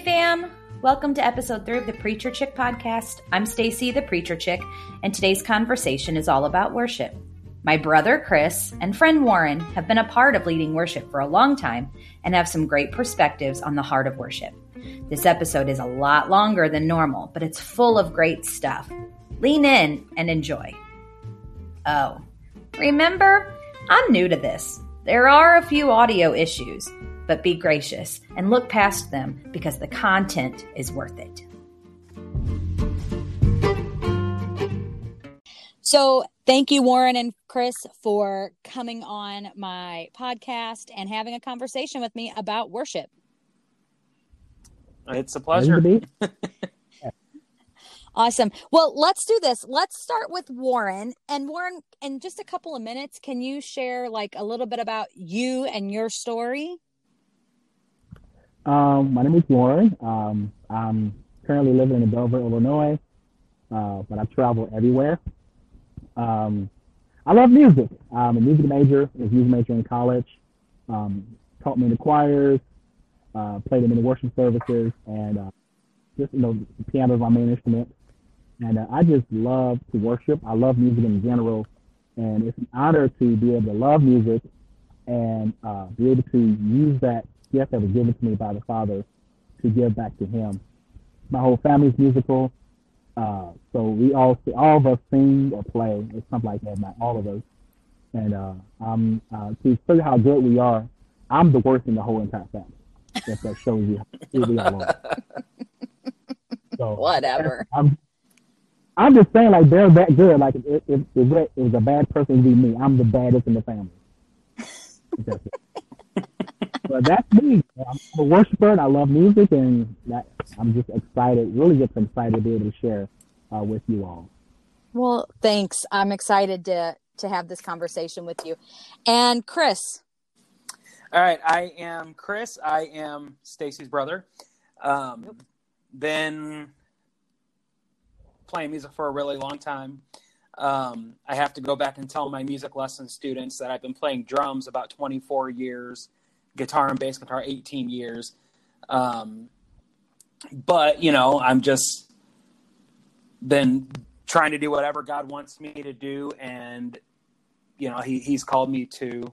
Hey fam! Welcome to episode 3 of the Preacher Chick podcast. I'm Stacy the Preacher Chick, and today's conversation is all about worship. My brother Chris and friend Warren have been a part of leading worship for a long time and have some great perspectives on the heart of worship. This episode is a lot longer than normal, but it's full of great stuff. Lean in and enjoy. Oh, remember, I'm new to this. There are a few audio issues, but be gracious and look past them because the content is worth it. So, thank you, Warren and Chris, for coming on my podcast and having a conversation with me about worship. It's a pleasure. Awesome. Well, let's do this. Let's start with Warren. And Warren, in just a couple of minutes, can you share like a little bit about you and your story? Um, my name is Warren. Um, I'm currently living in Belleville, Illinois, uh, but I travel everywhere. Um, I love music. I'm a music major, I a music major in college. Um, taught me in the choirs, uh, played in many worship services, and uh, just you know, the piano is my main instrument. And uh, I just love to worship. I love music in general, and it's an honor to be able to love music and uh, be able to use that gift that was given to me by the Father to give back to Him. My whole family's musical. Uh, so we all all of us sing or play or something like that, not all of us. And uh, I'm uh, to show you how good we are. I'm the worst in the whole entire family. If that shows you how we are. So Whatever. I'm I'm just saying like they're that good. Like if if, if it was a bad person, it'd be me. I'm the baddest in the family. That's but that's me. I'm a worshiper and I love music and that I'm just excited, really just excited to be able to share uh, with you all. Well, thanks. I'm excited to to have this conversation with you. And Chris. All right, I am Chris. I am Stacy's brother. Um, been playing music for a really long time. Um, I have to go back and tell my music lesson students that I've been playing drums about 24 years, guitar and bass guitar 18 years. Um, but you know, I'm just been trying to do whatever God wants me to do, and you know, he He's called me to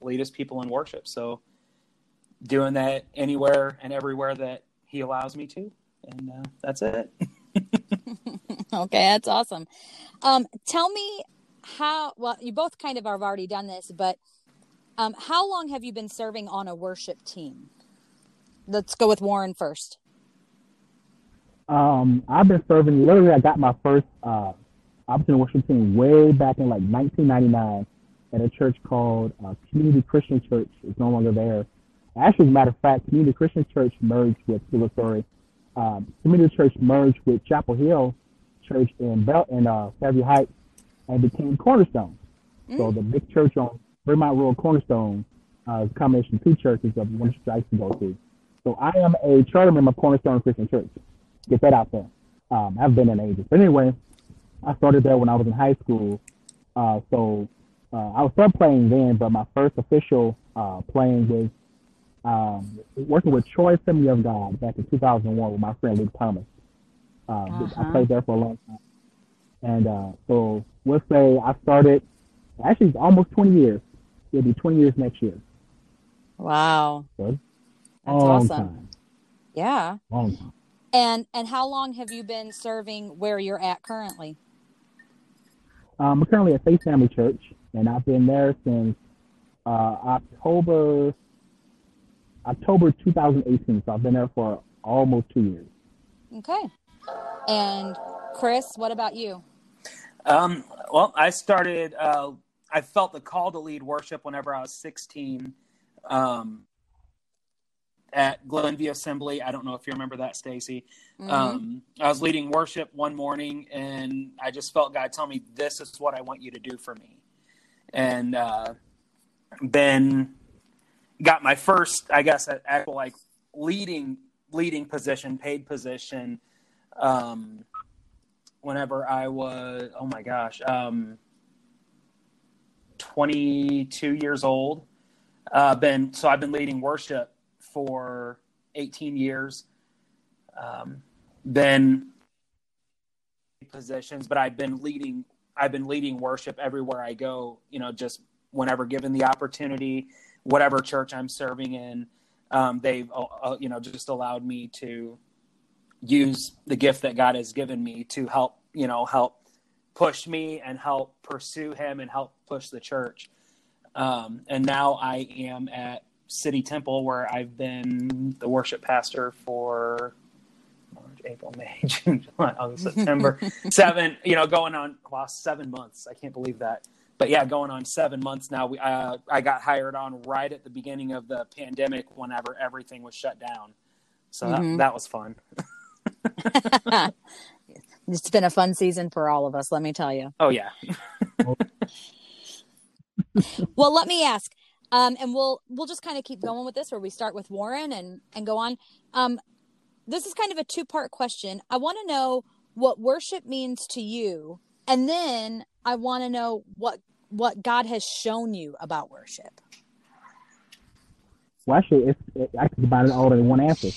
lead His people in worship. So, doing that anywhere and everywhere that He allows me to, and uh, that's it. okay, that's awesome. Um, tell me how. Well, you both kind of have already done this, but um, how long have you been serving on a worship team? Let's go with Warren first. Um, I've been serving. Literally, I got my first uh, option worship team way back in like 1999 at a church called uh, Community Christian Church. It's no longer there. Actually, as a matter of fact, Community Christian Church merged with Silver. Um, Community Church merged with Chapel Hill Church in Bel in uh, Fairview Heights and became Cornerstone. Mm. So the big church on Fremont Road, Cornerstone, uh, combination of two churches of one church I used to go to. So I am a charter member of Cornerstone Christian Church. Get that out there. Um, I've been in ages. But anyway, I started there when I was in high school. Uh, so uh, I was still playing then, but my first official uh, playing was um, working with Troy Assembly of God back in 2001 with my friend Luke Thomas. Uh, Uh-huh. I played there for a long time. And uh, so we'll say I started, actually, almost 20 years. It'll be 20 years next year. Wow, So that's long awesome. time. Yeah. Long time. And and how long have you been serving where you're at currently? Um, I'm currently at Faith Family Church, and I've been there since uh, October October 2018. So I've been there for almost two years. Okay. And Chris, what about you? Um, well, I started. Uh, I felt the call to lead worship whenever I was 16 um, at Glenview Assembly. I don't know if you remember that, Stacy. Mhm. Um, I was leading worship one morning, and I just felt God tell me, "This is what I want you to do for me." And uh, then got my first, I guess, actual like leading leading position, paid position. Um, whenever I was, oh my gosh, um, 22 years old. Uh, been so I've been leading worship for 18 years. um, been positions, but I've been leading. I've been leading worship everywhere I go. You know, just whenever given the opportunity, whatever church I'm serving in, um, they've uh, uh, you know just allowed me to use the gift that God has given me to help you know help push me and help pursue Him and help push the church. Um, and now I am at City Temple, where I've been the worship pastor for March, April, May, June, July, August, September, seven. You know, going on wow, seven months. I can't believe that. But yeah, going on seven months now. We, uh, I got hired on right at the beginning of the pandemic, whenever everything was shut down. So mm-hmm. that, that was fun. it's been a fun season for all of us. Let me tell you. Oh yeah. well, let me ask, um, and we'll we'll just kind of keep going with this, where we start with Warren and and go on. Um, this is kind of a two part question. I want to know what worship means to you, and then I want to know what what God has shown you about worship. Well, actually, it's it, I can divide it all in one answer.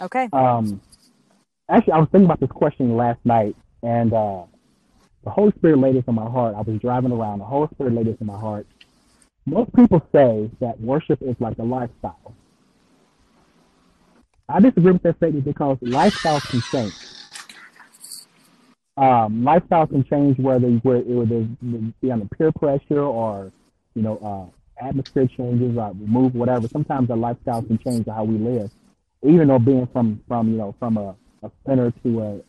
Okay. Um, actually, I was thinking about this question last night, and uh, the Holy Spirit laid this in my heart. I was driving around. The Holy Spirit laid this in my heart. Most people say that worship is like a lifestyle. I disagree with that statement because lifestyles can change. Um, lifestyle can change whether where it would be under peer pressure or you know uh, atmosphere changes or move whatever. Sometimes our lifestyle can change how we live, even though being from from you know from a, a sinner to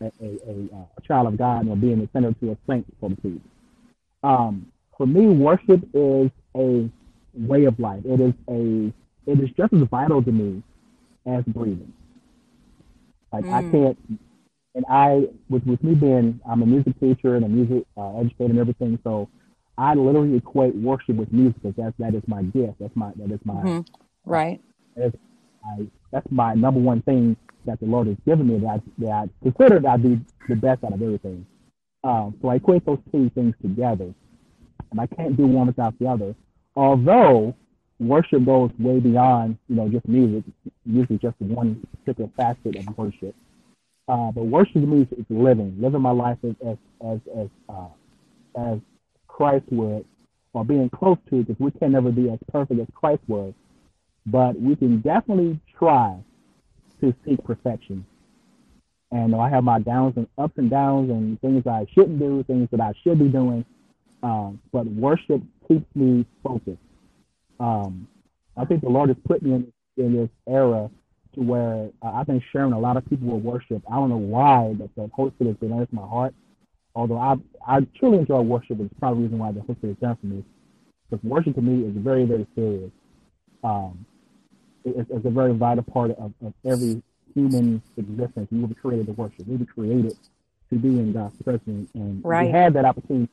a a, a, a child of God or being a sinner to a saint, so to speak. Um, for me, worship is a way of life. It is a it is just as vital to me as breathing. Like mm. I can't, and I with with me being I'm a music teacher and a music uh, educator and everything, so I literally equate worship with music because that's that is my gift. That's my that is my mm-hmm. right. That is my, that's my number one thing that the Lord has given me that that I consider that I do the best out of everything. Um, so I equate those two things together, and I can't do one without the other. Although worship goes way beyond, you know, just music. Is just one particular facet of worship. Uh, but worship to me is living, living my life as as as as, uh, as Christ would, or being close to, it, because we can never be as perfect as Christ was, but we can definitely try to seek perfection. And I have my downs and ups and downs and things I shouldn't do, things that I should be doing. Um, but worship keeps me focused. Um, I think the Lord has put me in, in this era to where uh, I've been sharing a lot of people with worship. I don't know why, but the Holy Spirit has been in my heart. Although I I truly enjoy worship, it's probably the reason why the Holy Spirit has done for me. Because worship to me is very, very serious. Um, it's, it's a very vital part of, of every human existence. We were created to worship. We were created to be in God's presence, and right. we had that opportunity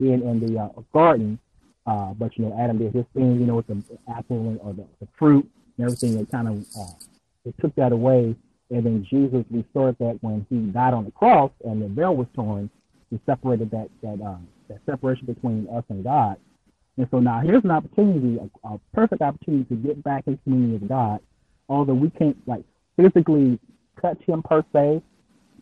being in the uh, garden. Uh, but you know, Adam did his thing, you know, with the apple or the, the fruit and everything. It kind of uh, it took that away, and then Jesus restored that when he died on the cross and the veil was torn. He separated that that uh, that separation between us and God. And so now here's an opportunity, a, a perfect opportunity to get back in communion with God. Although we can't like physically touch Him per se,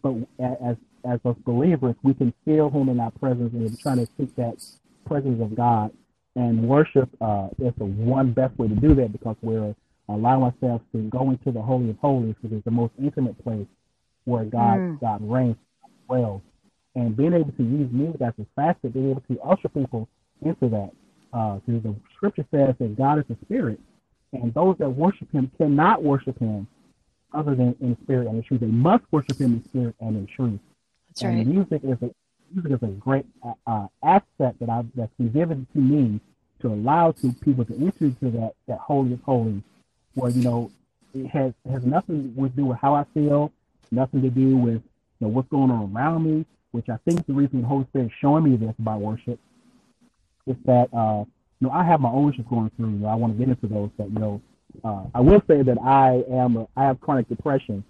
but as as us believers, we can feel Him in our presence, and we're trying to seek that presence of God. And worship uh, is the one best way to do that because we're allowing ourselves to go into the Holy of Holies, which is the most intimate place where God mm. God reigns well. And being able to use music as a facet, being able to usher people into that uh, the scripture says that God is a spirit, and those that worship Him cannot worship Him other than in spirit and in truth. They must worship Him in spirit and in truth. That's and right. Music is a music is a great uh, uh, asset that I've that's been given to me to allow to people to enter into that that holy of holies, where you know it has has nothing to do with how I feel, nothing to do with you know what's going on around me, which I think is the reason the Holy Spirit is showing me this about worship is that uh, you know I have my own issues going through. You know, I want to get into those. But you know, uh, I will say that I am a, I have chronic depression,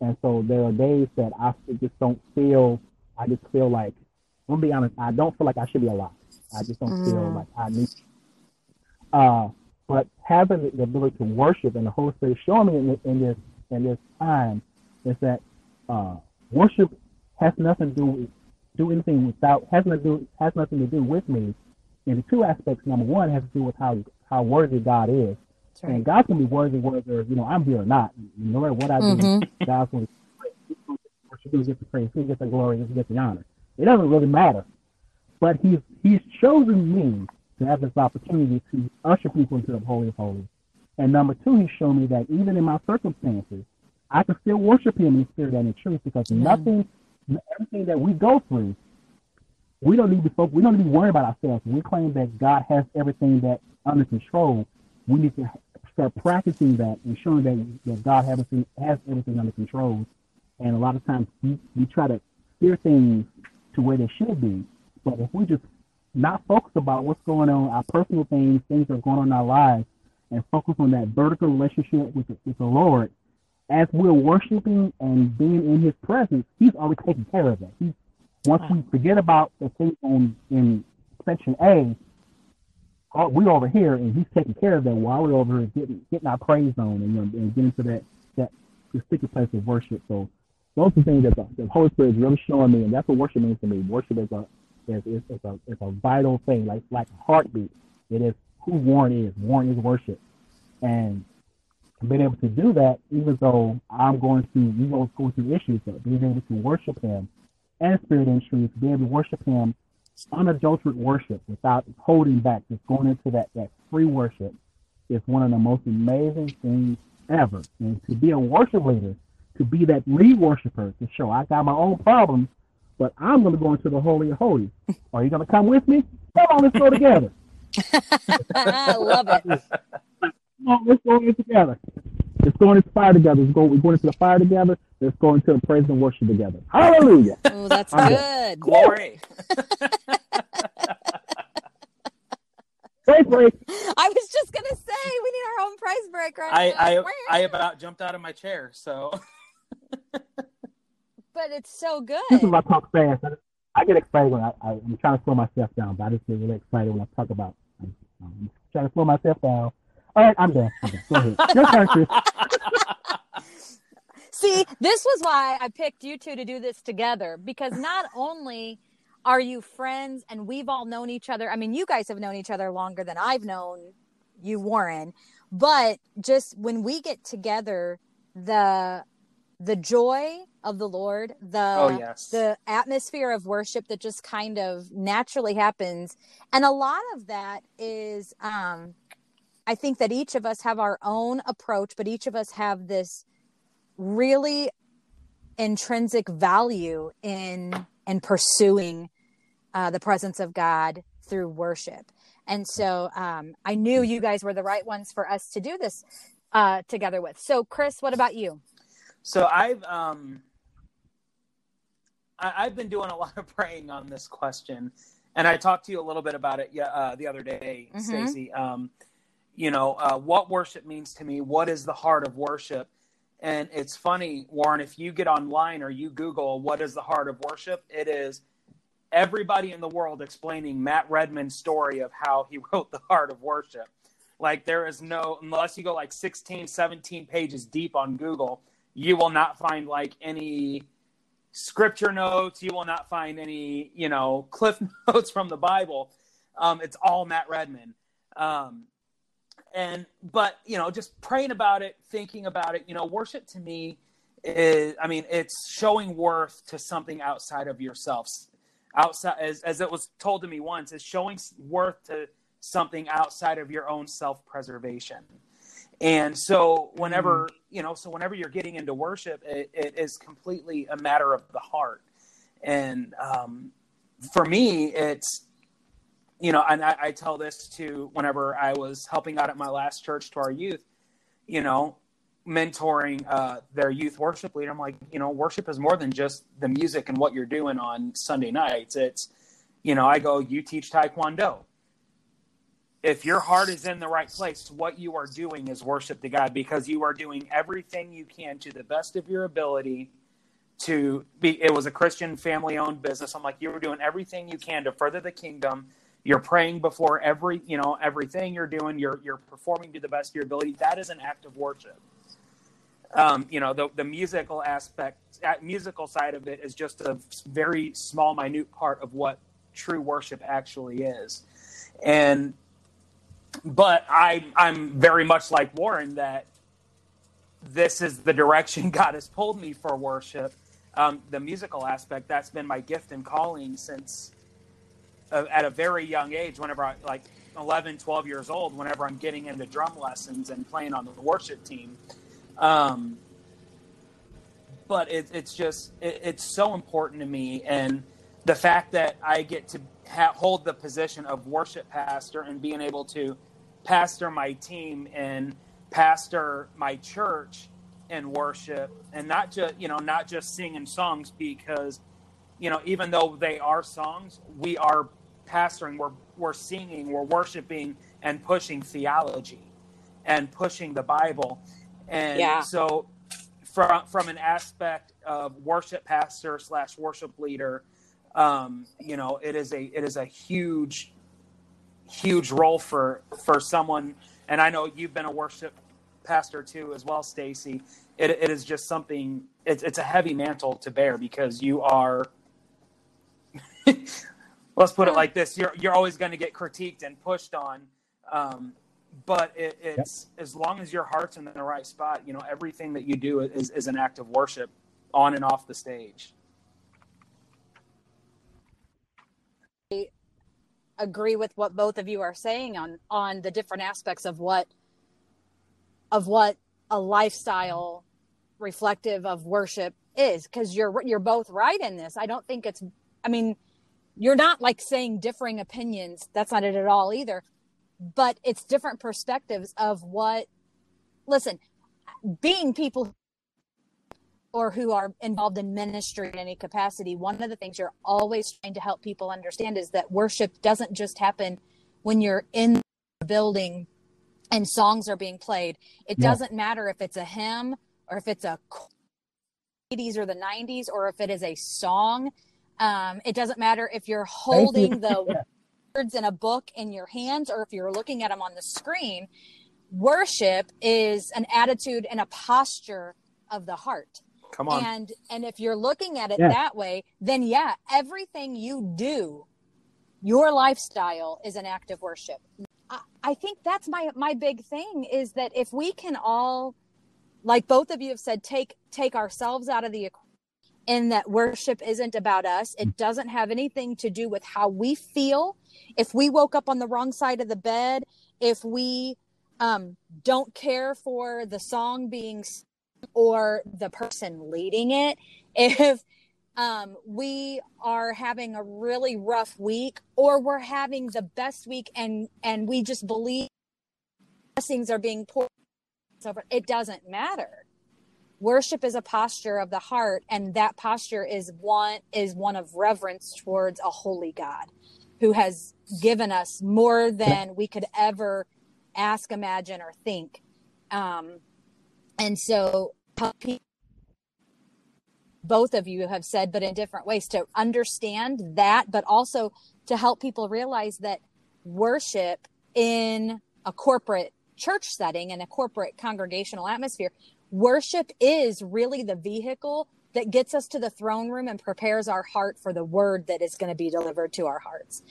and so there are days that I just don't feel. I just feel like I'm gonna be honest. I don't feel like I should be alive. I just don't mm. feel like I need. Uh, but having the ability to worship and the Holy Spirit showing me in, in this in this time is that uh, worship has nothing to do with, do anything without has nothing to do, has nothing to do with me. And the two aspects. Number one has to do with how how worthy God is, Right. and God can be worthy whether you know I'm here or not. No matter what I do, Mhm. God's going to worship. He'll get the praise. He'll get the glory. He'll get the honor. It doesn't really matter. But he's he's chosen me to have this opportunity to usher people into the holy of holies. And number two, he's shown me that even in my circumstances, I can still worship him in spirit and in truth because Amen. nothing, everything that we go through, we don't need to focus, we don't need to worry about ourselves. We claim that God has everything that under control. We need to start practicing that and showing that, that God has everything, has everything under control. And a lot of times we, we try to steer things to where they should be. But if we just not focus about what's going on, our personal things, things that are going on in our lives, and focus on that vertical relationship with the, with the Lord, as we're worshiping and being in His presence, He's already taking care of that. He's once we forget about the things on in section A, oh, we're over here, and He's taking care of that while we're over here getting getting our praise on and, you know, and getting to that that specific place of worship. So those are things that the, the Holy Spirit is really showing me, and that's what worship means to me. Worship is a is, is, is a is a vital thing, like like heartbeat. It is who Warren is. Warren is worship, and being able to do that, even though I'm going through you know go through issues, but being able to worship Him and spirit and truth, being able to worship Him unadulterated worship without holding back, just going into that that free worship is one of the most amazing things ever. And to be a worship leader, to be that lead worshiper, to show I got my own problems, but I'm going to go into the holy of holies. Are you going to come with me? Come on, let's go together. I love it. Come on, let's go in together. Let's go into the fire together. Let's go. We're going into the fire together. Let's go into the praise and worship together. Hallelujah. Oh, that's I'm good. Glory. Praise break. I was just gonna say we need our own prize break right I, now. I I about jumped out of my chair. So but it's so This is good. I talk fast. I, I get excited when I, I, I'm trying to slow myself down, but I just get really excited when I talk about. I'm, I'm trying to slow myself down. All right, I'm done. I'm done. Go ahead. Your turn, Chris. See, this was why I picked you two to do this together because not only are you friends and we've all known each other. I mean, you guys have known each other longer than I've known you, Warren. But just when we get together, the the joy of the Lord, the oh yes. the atmosphere of worship that just kind of naturally happens and a lot of that is um i think that each of us have our own approach but each of us have this really intrinsic value in in pursuing uh, the presence of god through worship and so um i knew you guys were the right ones for us to do this uh together with so chris what about you So I've um I, I've been doing a lot of praying on this question, and I talked to you a little bit about it yeah, uh, the other day, Mhm. Stacy. Um, you know uh, what worship means to me. What is the heart of worship? And it's funny, Warren, if you get online or you Google what is the heart of worship, it is everybody in the world explaining Matt Redman's story of how he wrote the heart of worship. Like there is no, unless you go like 16, 17 pages deep on Google, you will not find like any scripture notes. You will not find any, you know, cliff notes from the Bible. Um, it's all Matt Redman. Um, and, but, you know, just praying about it, thinking about it, you know, worship to me is, I mean, it's showing worth to something outside of yourself. Outside, as, as it was told to me once, is showing worth to something outside of your own self preservation. And so, whenever you know, so whenever you're getting into worship, it, it is completely a matter of the heart. And um, for me, it's you know, and I, I tell this to whenever I was helping out at my last church to our youth, you know, mentoring uh, their youth worship leader. I'm like, you know, worship is more than just the music and what you're doing on Sunday nights. It's, you know, I go, you teach Taekwondo if your heart is in the right place, what you are doing is worship to God because you are doing everything you can to the best of your ability to be. It was a Christian family owned business. I'm like, you were doing everything you can to further the kingdom. You're praying before every, you know, everything you're doing. You're you're performing to the best of your ability. That is an act of worship. um, you know, the, the musical aspect, uh, musical side of it is just a very small, minute part of what true worship actually is. And, but I, I'm very much like Warren that this is the direction God has pulled me for worship. Um, the musical aspect, that's been my gift and calling since at a very young age, whenever I like 11, 12 years old, whenever I'm getting into drum lessons and playing on the worship team. Um, but it, it's just, it, it's so important to me. And the fact that I get to ha- hold the position of worship pastor and being able to pastor my team and pastor my church and worship and not just, you know, not just singing songs because, you know, even though they are songs, we are pastoring, we're, we're singing, we're worshiping and pushing theology and pushing the Bible. And yeah. so, from from an aspect of worship pastor slash worship leader, um, you know, it is a it is a huge, huge role for for someone. And I know you've been a worship pastor too, as well, Stacy. It, it is just something. It's it's a heavy mantle to bear because you are. let's put it like this: you're you're always going to get critiqued and pushed on. Um, but it, it's yep. as long as your heart's in the right spot, you know, everything that you do is, is an act of worship on and off the stage. I agree with what both of you are saying on on the different aspects of what of what a lifestyle reflective of worship is because you're you're both right in this. I don't think it's I mean you're not like saying differing opinions. That's not it at all either but it's different perspectives of what listen being people or who are involved in ministry in any capacity one of the things you're always trying to help people understand is that worship doesn't just happen when you're in the building and songs are being played it yeah. doesn't matter if it's a hymn or if it's a 80s or the 90s or if it is a song um, it doesn't matter if you're holding the words in a book in your hands or if you're looking at them on the screen, worship is an attitude and a posture of the heart. Come on. And and if you're looking at it yeah. that way, then yeah, everything you do, your lifestyle is an act of worship. I, I think that's my my big thing is that if we can all like both of you have said take take ourselves out of the equation in that worship isn't about us. It doesn't have anything to do with how we feel. If we woke up on the wrong side of the bed, if we um, don't care for the song being or the person leading it, if um, we are having a really rough week or we're having the best week and and we just believe blessings are being poured over, it doesn't matter worship is a posture of the heart and that posture is one is one of reverence towards a holy god who has given us more than we could ever ask imagine or think. Um and so both of you have said but in different ways to understand that but also to help people realize that worship in a corporate church setting and a corporate congregational atmosphere worship is really the vehicle that gets us to the throne room and prepares our heart for the word that is going to be delivered to our hearts.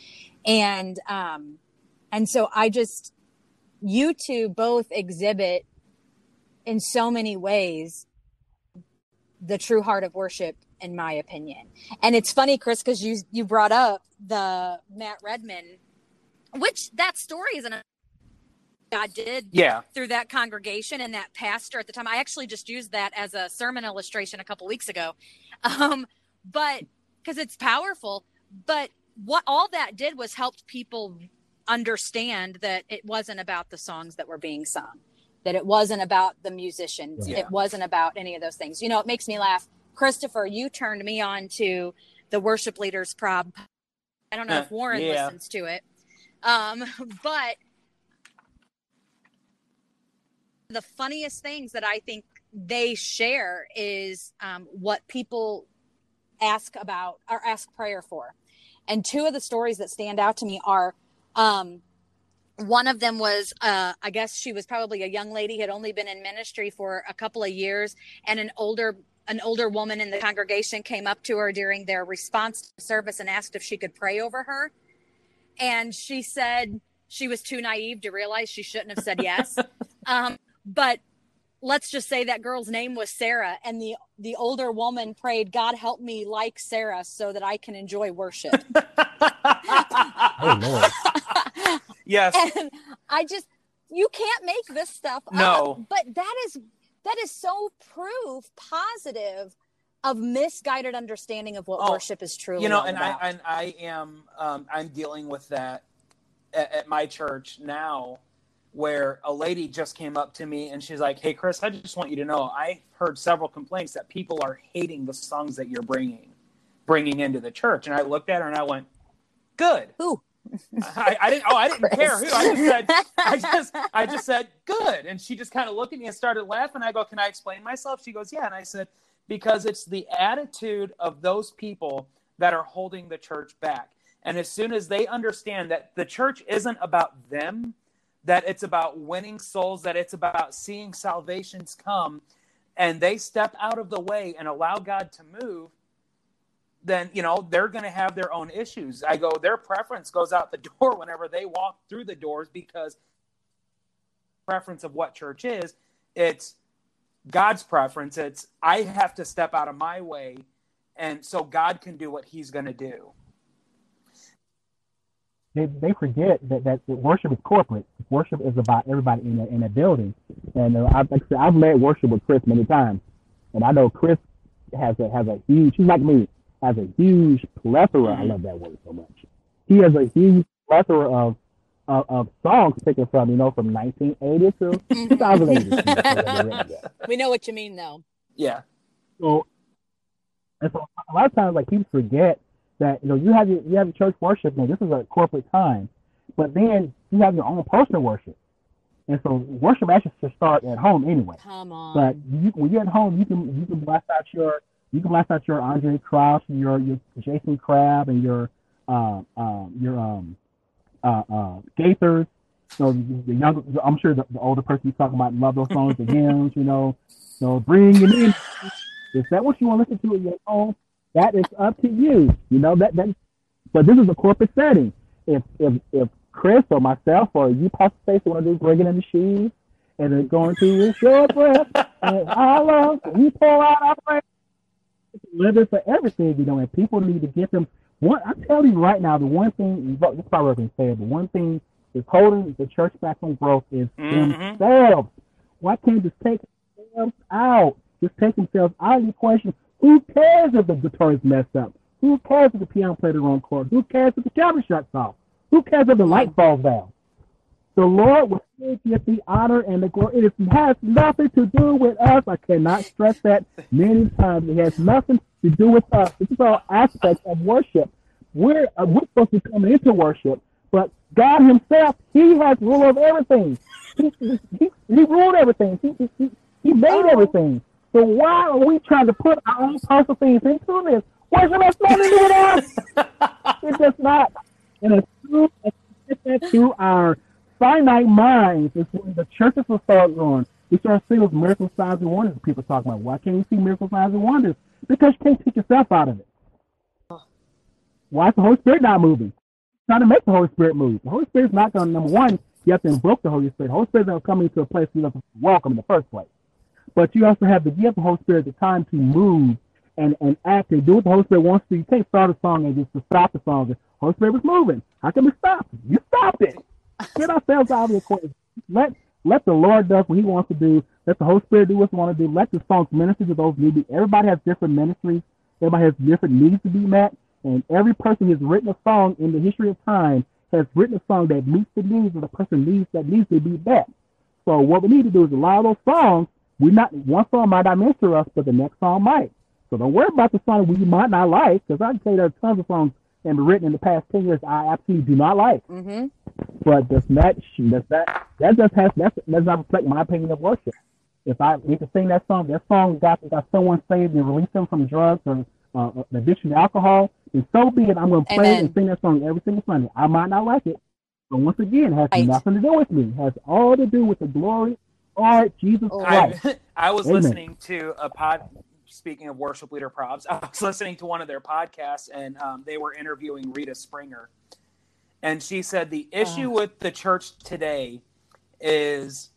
And, um, and so I just, you two both exhibit in so many ways the true heart of worship in my opinion. And it's funny, Chris, because you you brought up the Matt Redman, which that story is an God did yeah. through that congregation and that pastor at the time. I actually just used that as a sermon illustration a couple weeks ago. Um, but because it's powerful, but what all that did was helped people understand that it wasn't about the songs that were being sung, that it wasn't about the musicians, yeah. it wasn't about any of those things. You know, it makes me laugh. Christopher, you turned me on to the Worship Leader Probs. I don't know uh, if Warren yeah. listens to it. Um, but the funniest things that I think they share is um, what people ask about or ask prayer for. And two of the stories that stand out to me are um, one of them was uh, i guess she was probably a young lady had only been in ministry for a couple of years and an older an older woman in the congregation came up to her during their response service and asked if she could pray over her and she said she was too naive to realize she shouldn't have said yes um, but let's just say that girl's name was sarah and the the older woman prayed god help me like sarah so that i can enjoy worship Oh Lord. yes. and I just you can't make this stuff No. up. But that is that is so proof positive of misguided understanding of what Oh, worship is truly. you know all and about. i and i am um i'm dealing with that at, at my church now where a lady just came up to me and she's like hey chris i just want you to know i heard several complaints that people are hating the songs that you're bringing bringing into the church. And i looked at her and i went good. Who? I, I didn't oh i didn't care who i just said i just i just said good. And she just kind of looked at me and started laughing. I go can i explain myself? She goes yeah. And i said because it's the attitude of those people that are holding the church back. And as soon as they understand that the church isn't about them that it's about winning souls that it's about seeing salvations come and they step out of the way and allow god to move then you know they're going to have their own issues. I go their preference goes out the door whenever they walk through the doors because preference of what church is. It's god's preference. It's i have to step out of my way and so god can do what he's going to do they, they forget that, that worship is corporate. Worship is about everybody in a, in a building. And uh, I've, like I said, I've led worship with Chris many times, and I know Chris has a has a huge. He's like me, has a huge plethora. I love that word so much. He has a huge plethora of of, of songs taken from you know from 1980 to 2080. we know what you mean though. yeah So, and so a lot of times, like people forget that you know you have your you have your church worship, and this is a corporate time, but then you have your own personal worship, and so worship actually should start at home anyway. Come on. But you, when you're at home, you can you can blast out your you can blast out your Andraé Crouch, and your your Jason Crabb, and your uh, um your um uh uh Gaithers. So the younger, I'm sure the, the older person you're talking about love those songs, the hymns, you know. So bring it in. Is that what you want to listen to at your home? That is up to you. You know that that. But this is a corporate setting. If if if Chris or myself or you, Pastor Stacy, want to do bringing in the sheaves, and then going to your short breath, and I love, we pour out our praise. Living for everything, you know, and people need to get them. One, I tell you right now, the one thing, this probably been said, but one thing is holding the church back from growth is Mhm. themselves. Why can't they just take themselves out? Just take themselves out of the equation. Who cares if the guitar is messed up? Who cares if the piano played the wrong chord? Who cares if the camera shuts off? Who cares if the light falls down? The Lord will still get the honor and the glory. It has nothing to do with us. I cannot stress that many times. It has nothing to do with us. This is all aspects of worship. We're uh, we're supposed to come into worship, but God Himself, He has rule of everything. He, he, he, ruled everything. He, he, he, he made everything. So why are we trying to put our own personal things into this? Worship has nothing to do us. It's just not. And as soon as we get that to our finite minds, is when the churches will start growing. We start seeing those miracle signs and wonders people talk about. Why can't you see miracle signs and wonders? Because you can't take yourself out of it. Why is the Holy Spirit not moving? Trying to make the Holy Spirit move. The Holy Spirit's not going to, number one, you have to invoke the Holy Spirit. The Holy Spirit's not coming to a place you have to welcome in the first place. But you also have to give the Holy Spirit the time to move and, and act and do what the Holy Spirit wants to. You can't start a song and just to stop the song. The Holy Spirit was moving. How can we stop it? You stopped it. Get ourselves out of the equation. Let let the Lord do what He wants to do. Let the Holy Spirit do what He wants to do. Let the songs minister to those needy. Everybody has different ministries. Everybody has different needs to be met. And every person who's written a song in the history of time has written a song that meets the needs of the person needs that needs to be met. So what we need to do is allow those songs. We not one song might not minister us, but the next song might. So don't worry about the song we might not like, because I can tell you there are tons of songs been written in the past ten years I absolutely do not like. mm-hmm. But does that does that that just has that does not reflect my opinion of worship. If I need to sing that song, that song got got someone saved and released them from drugs or uh, addiction to alcohol, then so be it. I'm going to play it Amen. and sing that song every single Sunday. I might not like it, But once again, it has Right. nothing to do with me. It has all to do with the glory of Jesus Oh. Christ. I, I was Amen. listening to a pod. Speaking of Worship Leader Probs, I was listening to one of their podcasts, and um, they were interviewing Rita Springer, and she said the issue with the church today is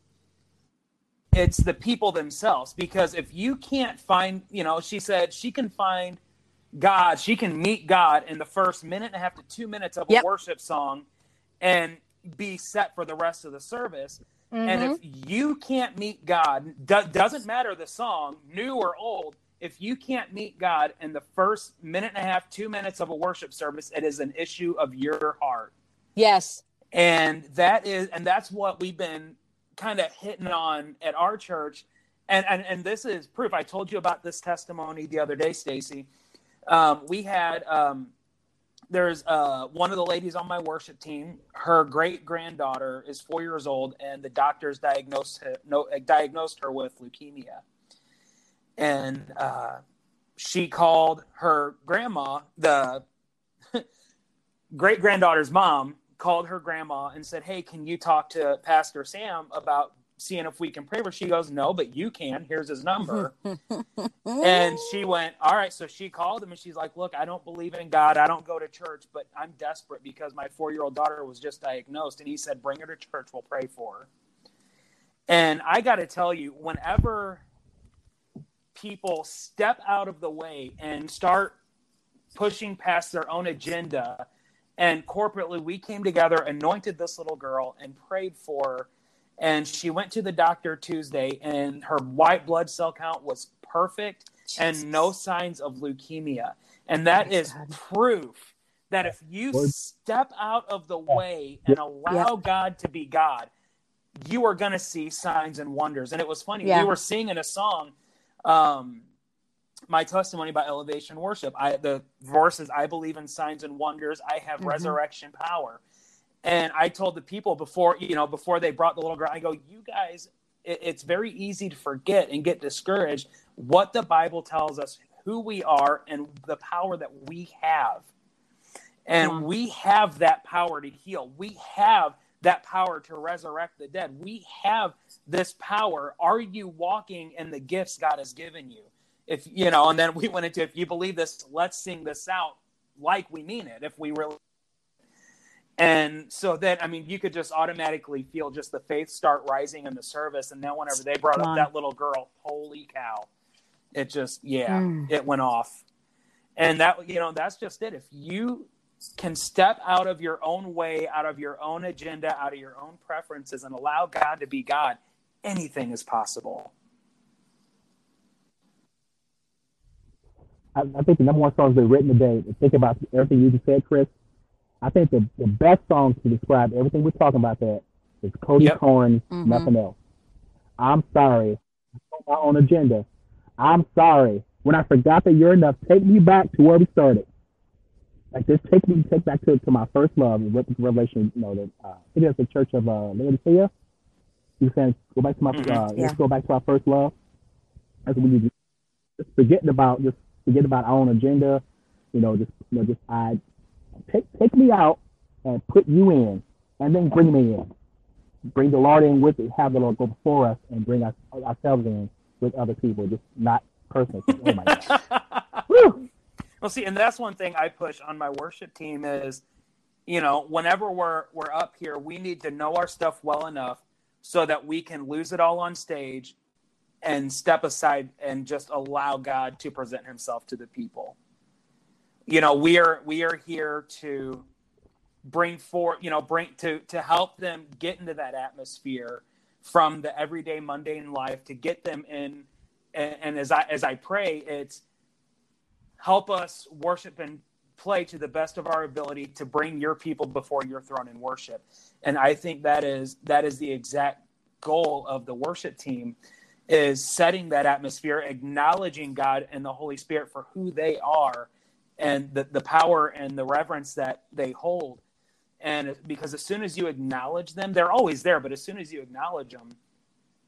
it's the people themselves because if you can't find, you know, she said she can find God, she can meet God in the first minute and a half to two minutes of a worship song, and be set for the rest of the service. And Mhm. if you can't meet God, do- doesn't matter the song, new or old, if you can't meet God in the first minute and a half, two minutes of a worship service, it is an issue of your heart. yes. And that is, and that's what we've been kind of hitting on at our church. And, and, and this is proof. I told you about this testimony the other day, Stacy. Um, we had, um, there's uh, one of the ladies on my worship team. Her great granddaughter is four years old, and the doctors diagnosed her, no, diagnosed her with leukemia. And uh, she called her grandma, the great granddaughter's mom, called her grandma and said, "Hey, can you talk to Pastor Sam about seeing if we can pray for?" She goes, "No, but you can. Here's his number." And she went, All right. So she called him and she's like, Look, I don't believe in God. I don't go to church, but I'm desperate because my four year old daughter was just diagnosed. And he said, Bring her to church. We'll pray for her. And I got to tell you, whenever people step out of the way and start pushing past their own agenda, and corporately, we came together, anointed this little girl, and prayed for her. And she went to the doctor Tuesday, and her white blood cell count was perfect and no signs of leukemia. And that Praise is God. proof that if you Lord. step out of the way and allow God to be God, you are going to see signs and wonders. And it was funny. Yeah. We were singing a song, um, my testimony about elevation worship. I the verses I believe in signs and wonders. I have Mhm. resurrection power. And I told the people before, you know, before they brought the little girl, I go, you guys, it, it's very easy to forget and get discouraged what the Bible tells us, who we are, and the power that we have. And we have that power to heal. We have that power to resurrect the dead. We have this power. Are you walking in the gifts God has given you? If you know, and then we went into if you believe this, let's sing this out like we mean it. If we really and so then, I mean, you could just automatically feel just the faith start rising in the service. And then whenever they brought Come up on. that little girl, holy cow, it just, yeah, Mm. it went off. And that, you know, that's just it. If you can step out of your own way, out of your own agenda, out of your own preferences, and allow God to be God, anything is possible. I, I think the number one songs that written today, to think about everything you just said, Chris, I think the, the best song to describe everything we're talking about that is Cody Yep. Carnes, Mhm. nothing else. I'm sorry. On my own agenda. I'm sorry. When I forgot that you're enough, take me back to where we started. Like this, take me take back to, to my first love, Re- Revelation. You know, that uh, I it's the Church of uh, Laodicea. You saying go back to my, Mhm. uh, Yeah. let's go back to our first love. That's what we need. to- Just forgetting about just forget about our own agenda. You know, just you know, just I take take me out and put you in, and then bring me in. Bring the Lord in with it. Have the Lord go before us and bring us ourselves in with other people, just not personally. Oh my God. Well, see, and that's one thing I push on my worship team is, you know, whenever we're we're up here, we need to know our stuff well enough so that we can lose it all on stage and step aside and just allow God to present Himself to the people. You know, we are we are here to bring forth, you know, bring to to help them get into that atmosphere from the everyday mundane life to get them in. And, and as I as I pray, it's help us worship and play to the best of our ability to bring your people before your throne in worship and i think that is that is the exact goal of the worship team is setting that atmosphere acknowledging god and the holy spirit for who they are and the, the power and the reverence that they hold and because as soon as you acknowledge them they're always there but as soon as you acknowledge them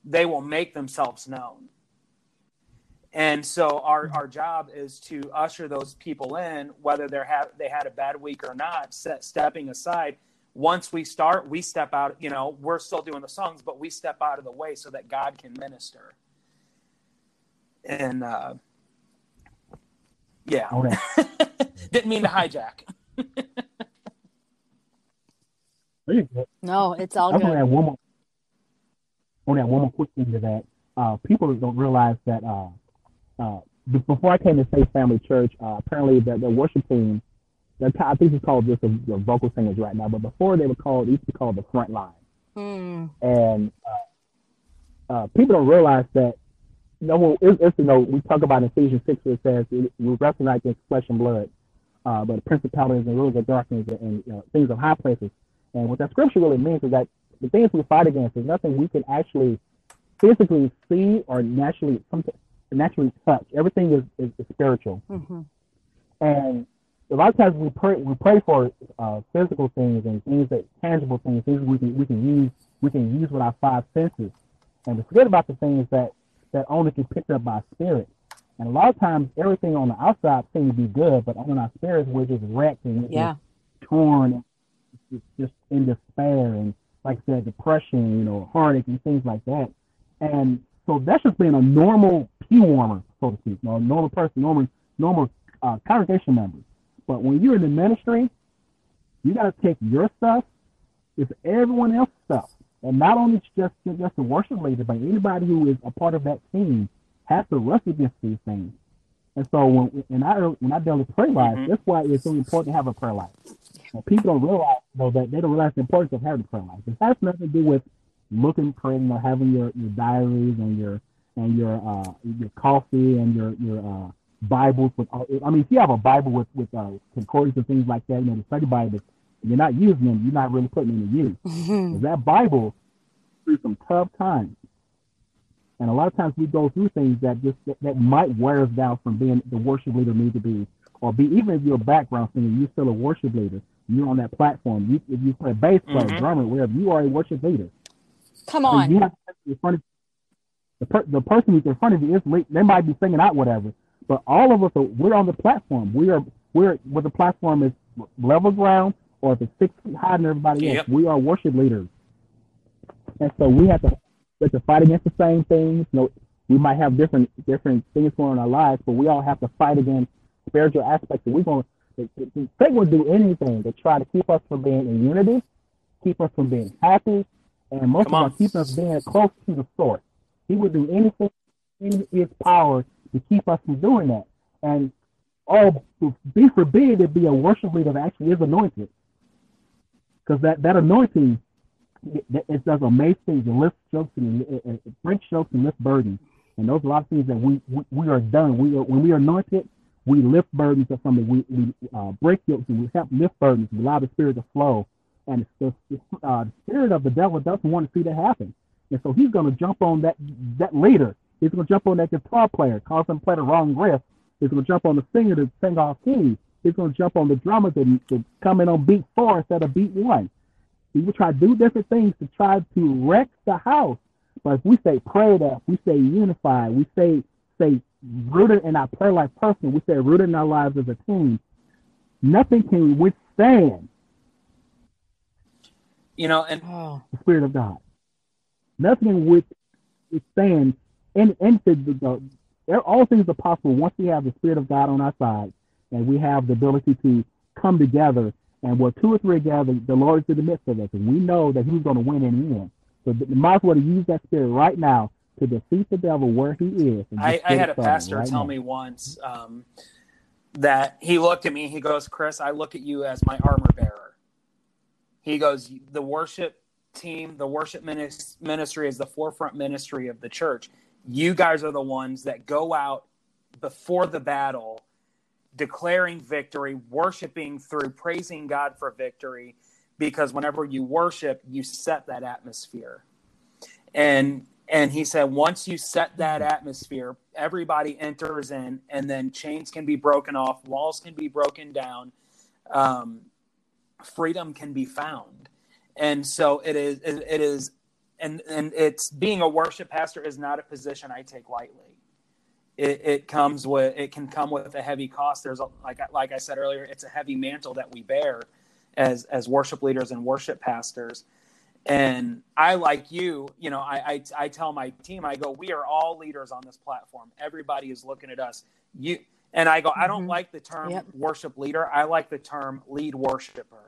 they will make themselves known and so our, our job is to usher those people in, whether they're ha- they had a bad week or not, set, stepping aside. once we start, we step out, you know, we're still doing the songs, but we step out of the way so that God can minister. And uh yeah. Okay. Didn't mean to hijack. There you go. No, it's all I want to good. add one more. I want to add one more quick thing to that. Uh, people don't realize that uh, uh, before I came to Faith Family Church, uh, apparently the, the worship team, the, I think it's called just the, the vocal singers right now, but before they were called, it used to be called the front line. Hmm. And uh, uh, people don't realize that, know, well, it, it's, you know, we talk about in Ephesians 6 where it says we wrestle not against flesh and blood, uh, but principalities and rulers of darkness and, and things of high places. And what that scripture really means is that the things we fight against is nothing we can actually physically see or naturally naturally touch. Everything is, is, is spiritual. hmm And a lot of times we pray we pray for uh, physical things and things that tangible things, things we can we can use we can use with our five senses. And we forget about the things that that only can pick up by spirit. And a lot of times everything on the outside seems to be good, but on our spirits we're just wrecked and Yeah. torn and just, in despair and like I said, depression, you know, heartache and things like that. And so that's just being a normal pew warmer, so to speak, know, a normal person, normal normal uh, congregation member. But when you're in the ministry, you got to take your stuff, it's everyone else's stuff, and not only just just the worship leader, but anybody who is a part of that team has to wrestle against these things. And so when and I when I deal with prayer life, Mhm. that's why it's so important to have a prayer life. And people don't realize though that they don't realize the importance of having a prayer life. It has nothing to do with looking pretty or having your, your diaries and your and your uh your coffee and your your uh Bibles with all, I mean if you have a Bible with with uh concordance and things like that, you know, the study Bible, you're not using them, you're not really putting them to use. Mm-hmm. That Bible through some tough times. And a lot of times we go through things that just that, that might wear us down from being the worship leader need to be, or be even if you're a background singer, you're still a worship leader. You're on that platform. You, if you play bass player, Mhm. drummer, wherever, you are a worship leader. Come So on. you have in front of the, per, the person who's in front of you is they might be singing out whatever, but all of us are we're on the platform. We are we're where the platform is level ground or if it's six feet higher than everybody else. Yep. We are worship leaders, and so we have to we have to fight against the same things. You know, we might have different different things going on in our lives, but we all have to fight against spiritual aspects. We're going to Satan will do anything to try to keep us from being in unity, keep us from being happy, and most Come of all, keep us being close to the source. He would do anything in his power to keep us from doing that. And oh, be forbid to be a worship leader that actually is anointed, because that that anointing it, it does amazing things. It lifts jokes and it, it, breaks jokes and lifts burdens. And those are a lot of things that we we, we are done. We are, when we are anointed, we lift burdens of something. We we uh, break yokes and we help lift burdens. We allow the spirit to flow. And the, uh, the spirit of the devil doesn't want to see that happen. And so he's going to jump on that that leader. He's going to jump on that guitar player, cause them to play the wrong riff. He's going to jump on the singer to sing off key. He's going to jump on the drummer to, to come in on beat four instead of beat one. He will try to do different things to try to wreck the house. But if we say prayed up, we say unified, we say say rooted in our prayer life personally, we say rooted in our lives as a team, nothing can withstand You know, and Oh. the Spirit of God. Nothing with withstand and and the, the, the, all things are possible once we have the Spirit of God on our side and we have the ability to come together and where two or three are gathered, the Lord is in the midst of us, and we know that He's going to win in the end. So the, might as well use that Spirit right now to defeat the devil where he is. and I, I had a pastor right tell now. me once um, that he looked at me. He goes, "Chris, I look at you as my armor bearer." He goes, "The worship team, the worship ministry is the forefront ministry of the church. You guys are the ones that go out before the battle, declaring victory, worshiping through praising God for victory, because whenever you worship, you set that atmosphere." and and he said once you set that atmosphere everybody enters in and then chains can be broken off walls can be broken down um, freedom can be found. And so it is it, it is and and it's being a worship pastor is not a position i take lightly it, it comes with it can come with a heavy cost there's a, like I- like i said earlier it's a heavy mantle that we bear as as worship leaders and worship pastors. And I, like you, you know, I, I, I tell my team, I go, we are all leaders on this platform. Everybody is looking at us. You and I go, I don't Mhm. like the term Yep. worship leader. I like the term lead worshiper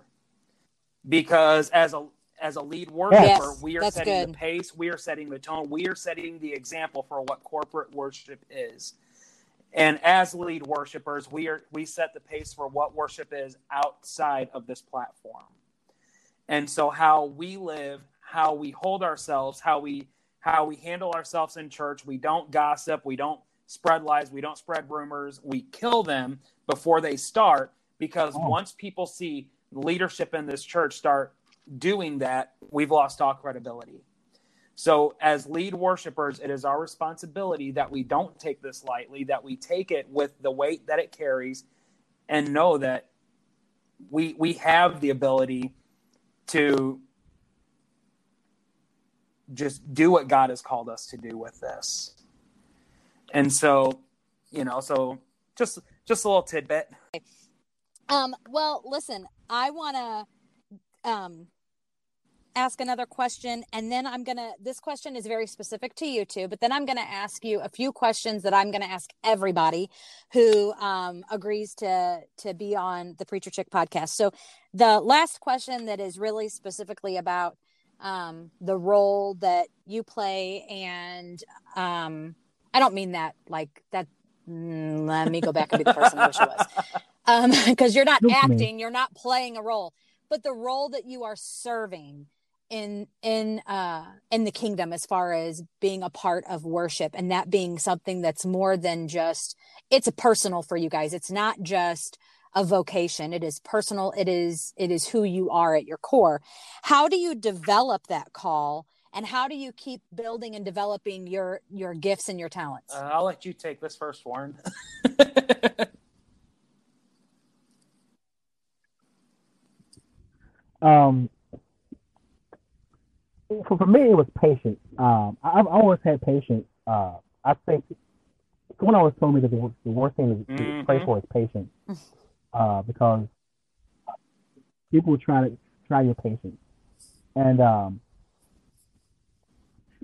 because as a as a lead worshiper, Yes, we are setting good. the pace, we are setting the tone, we are setting the example for what corporate worship is. And as lead worshipers, we are we set the pace for what worship is outside of this platform. And so how we live, how we hold ourselves, how we how we handle ourselves in church, we don't gossip, we don't spread lies, we don't spread rumors, we kill them before they start because Oh. once people see leadership in this church start doing that, we've lost all credibility. So, as lead worshipers, it is our responsibility that we don't take this lightly, that we take it with the weight that it carries, and know that we we have the ability to just do what God has called us to do with this. And so, you know, so just just a little tidbit. Um, well, listen, I want to um, ask another question, and then I'm going to. This question is very specific to you two, but then I'm going to ask you a few questions that I'm going to ask everybody who um, agrees to to be on the Preacher Chick podcast. So, the last question that is really specifically about um, the role that you play, and um, I don't mean that like that. mm, let me go back and be the person I wish I was um because you're not Look at me. acting you're not playing a role but the role that you are serving in in uh in the kingdom as far as being a part of worship and that being something that's more than just it's a personal for you guys. It's not just a vocation. It is personal. It is it is who you are at your core. How do you develop that call and how do you keep building and developing your your gifts and your talents? Uh, I'll let you take this first, Warren. Um, for, for me, it was patience. Um, I- I've always had patience. Uh, I think someone always told me that the, the worst thing to, to pray for is patience, uh, because people try to try your patience, and um,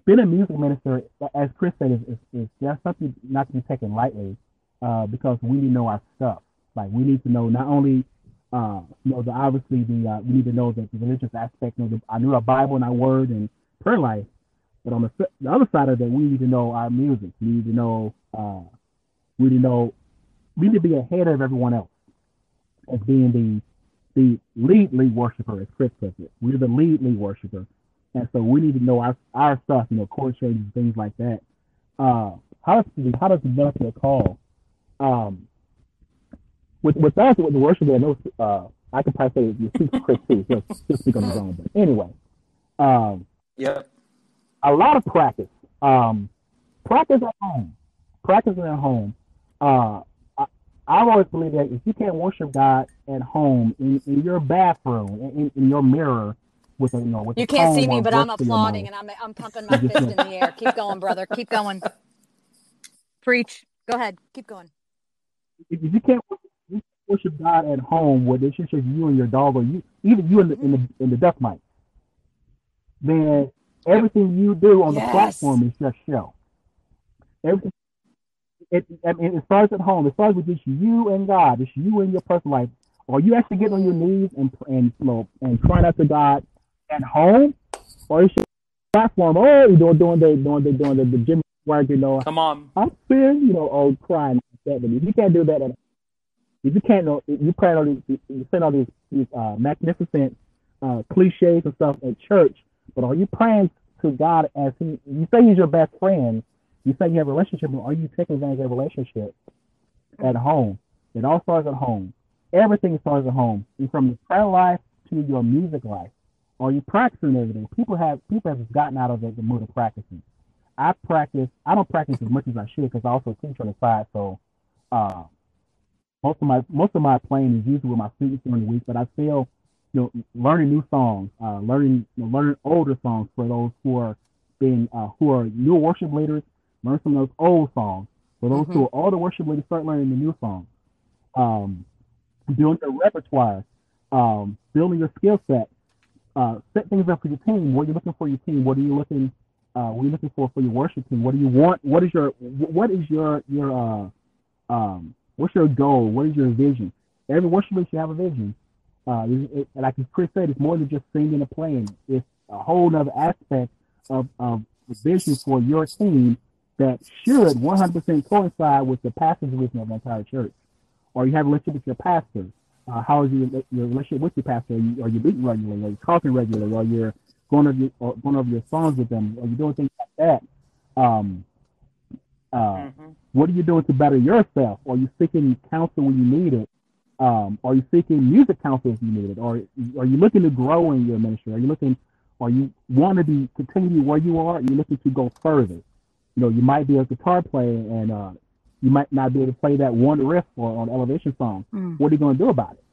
being a music minister, as Chris said, is, is, is just something not to be taken lightly, uh, because we need to know our stuff. Like we need to know not only uh, you know, the obviously the uh, we need to know that the religious aspect. You know, the, I knew our Bible and our Word and prayer life, but on the, the other side of that, we need to know our music. We need to know, uh, we need to know, we need to be ahead of everyone else as being the the lead lead worshiper, as Chris puts it. We're the lead lead worshiper, and so we need to know our our stuff. You know, chord changes, things like that. Uh, how does how does develop your call? Um, with with us with the worship, I know uh, I could probably say you speak Chris too, so just speak on his own. But anyway, um, Yep. a lot of practice. Um, practice at home. Practice at home. Uh, I, I've always believed that if you can't worship God at home in, in your bathroom, in, in your mirror, with a you know with You can't see me, but I'm brush to your applauding and I'm I'm pumping my fist in the air. Keep going, brother. Keep going. Preach. Go ahead. Keep going. if if you can't you can't worship God at home, where it's just you and your dog, or you even you in the in the in the duck mic, then everything you do on the Yes. platform is just show. Everything. It, I mean, it starts at home. It starts with just you and God. It's you and your personal life. Are you actually getting on your knees and and you know and crying out to God at home, or is your platform? Oh, you're doing doing the doing the doing the, the gym work, you know. Come on. I'm feeling, you know, old crying that. You can't do that, at, if you can't, know, you plan all these, you send all these, these uh, magnificent uh, cliches and stuff at church, but are you praying to God as He? You say He's your best friend. You say you have a relationship, but are you taking advantage of a relationship at home? It all starts at home. Everything starts at home, and from your prayer life to your music life. Are you practicing everything? People have people have gotten out of the, the mood of practicing. I practice. I don't practice as much as I should because I also teach on the side. So uh, most of my most of my playing is usually with my students during the week. But I still, you know, learning new songs, uh, learning you know, learning older songs for those who are being uh, who are new worship leaders. Learn some of those old songs. For those who are older worship leaders, start learning the new songs. Um, building your repertoire. um, building your skill set, uh, set things up for your team. What are you looking for your team? What are you looking uh, what are you looking for for your worship team? What do you want? What is your what is your your uh, um, what's your goal? What is your vision? Every worship leader should have a vision. Uh, it, like Chris said, it's more than just singing and playing. It's a whole other aspect of, of vision for your team that should 100% coincide with the pastor's vision of the entire church. Or you have a relationship with your pastor. Uh, how is your, your relationship with your pastor? Are you, are you meeting regularly? Are you talking regularly? Are you going over your, going over your songs with them? Are you doing things like that? Um, uh, mm-hmm. What are you doing to better yourself? Are you seeking counsel when you need it? Um, are you seeking music counsel if you need it? Or are you looking to grow in your ministry? Are you looking, are you want to be continue where you are? Are you looking to go further? You know, you might be a guitar player and uh, you might not be able to play that one riff or on elevation song. Mm. What are you going to do about it?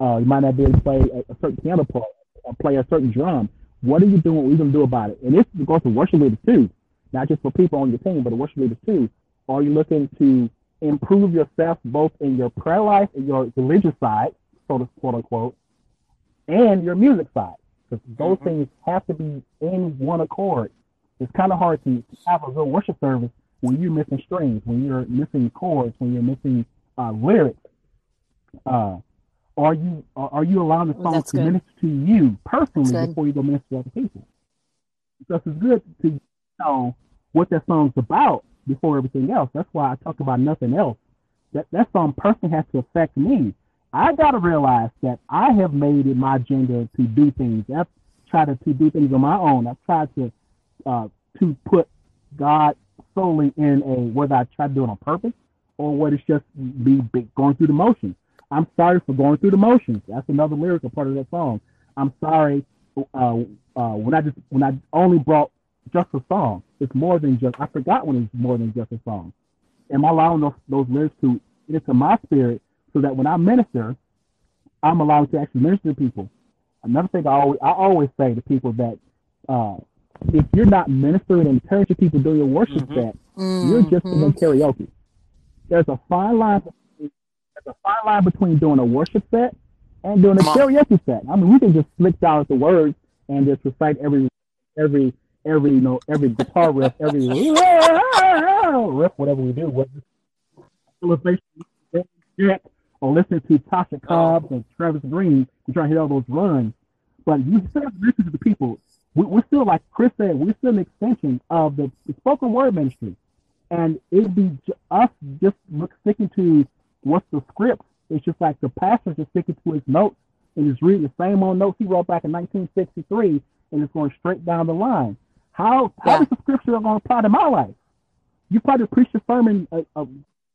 Uh, you might not be able to play a, a certain piano part or play a certain drum. What are you doing? What are you going to do about it? And this goes to worship leaders too, not just for people on your team, but the worship leaders too. Are you looking to improve yourself both in your prayer life and your religious side, so to quote unquote, and your music side? Because those mm-hmm. things have to be in one accord. It's kind of hard to have a good worship service when you're missing strings, when you're missing chords, when you're missing uh, lyrics. Uh, are you are you allowing the song That's to good. minister to you personally before you go minister to other people? Because it's good to know what that song's about before everything else. That's why I talk about nothing else. That that song personally has to affect me. I gotta realize that I have made it my agenda to do things. I've tried to, to do things on my own. I've tried to uh, to put God solely in a whether I try to do it on purpose or whether it's just be going through the motions. I'm sorry for going through the motions. That's another lyrical part of that song. I'm sorry uh, uh, when I just when I only brought just a song. It's more than just. I forgot when it's more than just a song. Am I allowing those, those lyrics to get into my spirit so that when I minister, I'm allowed to actually minister to people. Another thing I always I always say to people that uh, if you're not ministering and encouraging people during your worship mm-hmm. set, mm-hmm. you're just doing karaoke. There's a fine line there's a fine line between doing a worship set and doing a karaoke set. I mean, we can just flick down the words and just recite every, every, every, you know, every guitar riff, every riff, whatever we do. What or listen to Tasha Cobbs and Travis Greene and try to hit all those runs. But you still have to listen to the people. We, are still, like Chris said, we're still an extension of the, the spoken word ministry. And it'd be us just sticking to what's the script? It's just like the pastor just sticking to his notes and just reading the same old notes he wrote back in 1963 and it's going straight down the line. How how yeah. is the scripture going to apply to my life? You probably preached the sermon uh, uh,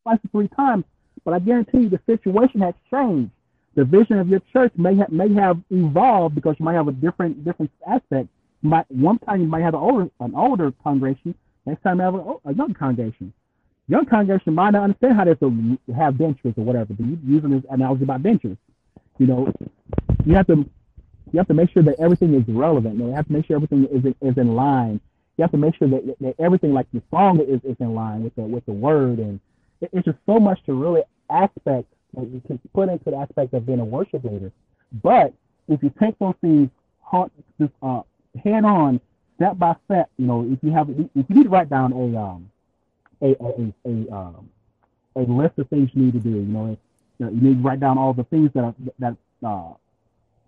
twice or three times, but I guarantee you the situation has changed. The vision of your church may have may have evolved because you might have a different different aspect. You might one time you might have an older an older congregation, next time you have a, a young congregation young congregation might not understand how to have dentures or whatever, but you using this analogy about dentures. You know, you have to you have to make sure that everything is relevant. You, have to make sure everything is is in line. You have to make sure that, that everything, like the song, is, is in line with the with the word, and it, it's just so much to really aspect that you can put into the aspect of being a worship leader. But if you take those things uh, head on, step by step, you know, if you have if you need to write down a um a a a, um, a list of things you need to do. You know, you, know, you need to write down all the things that are that uh,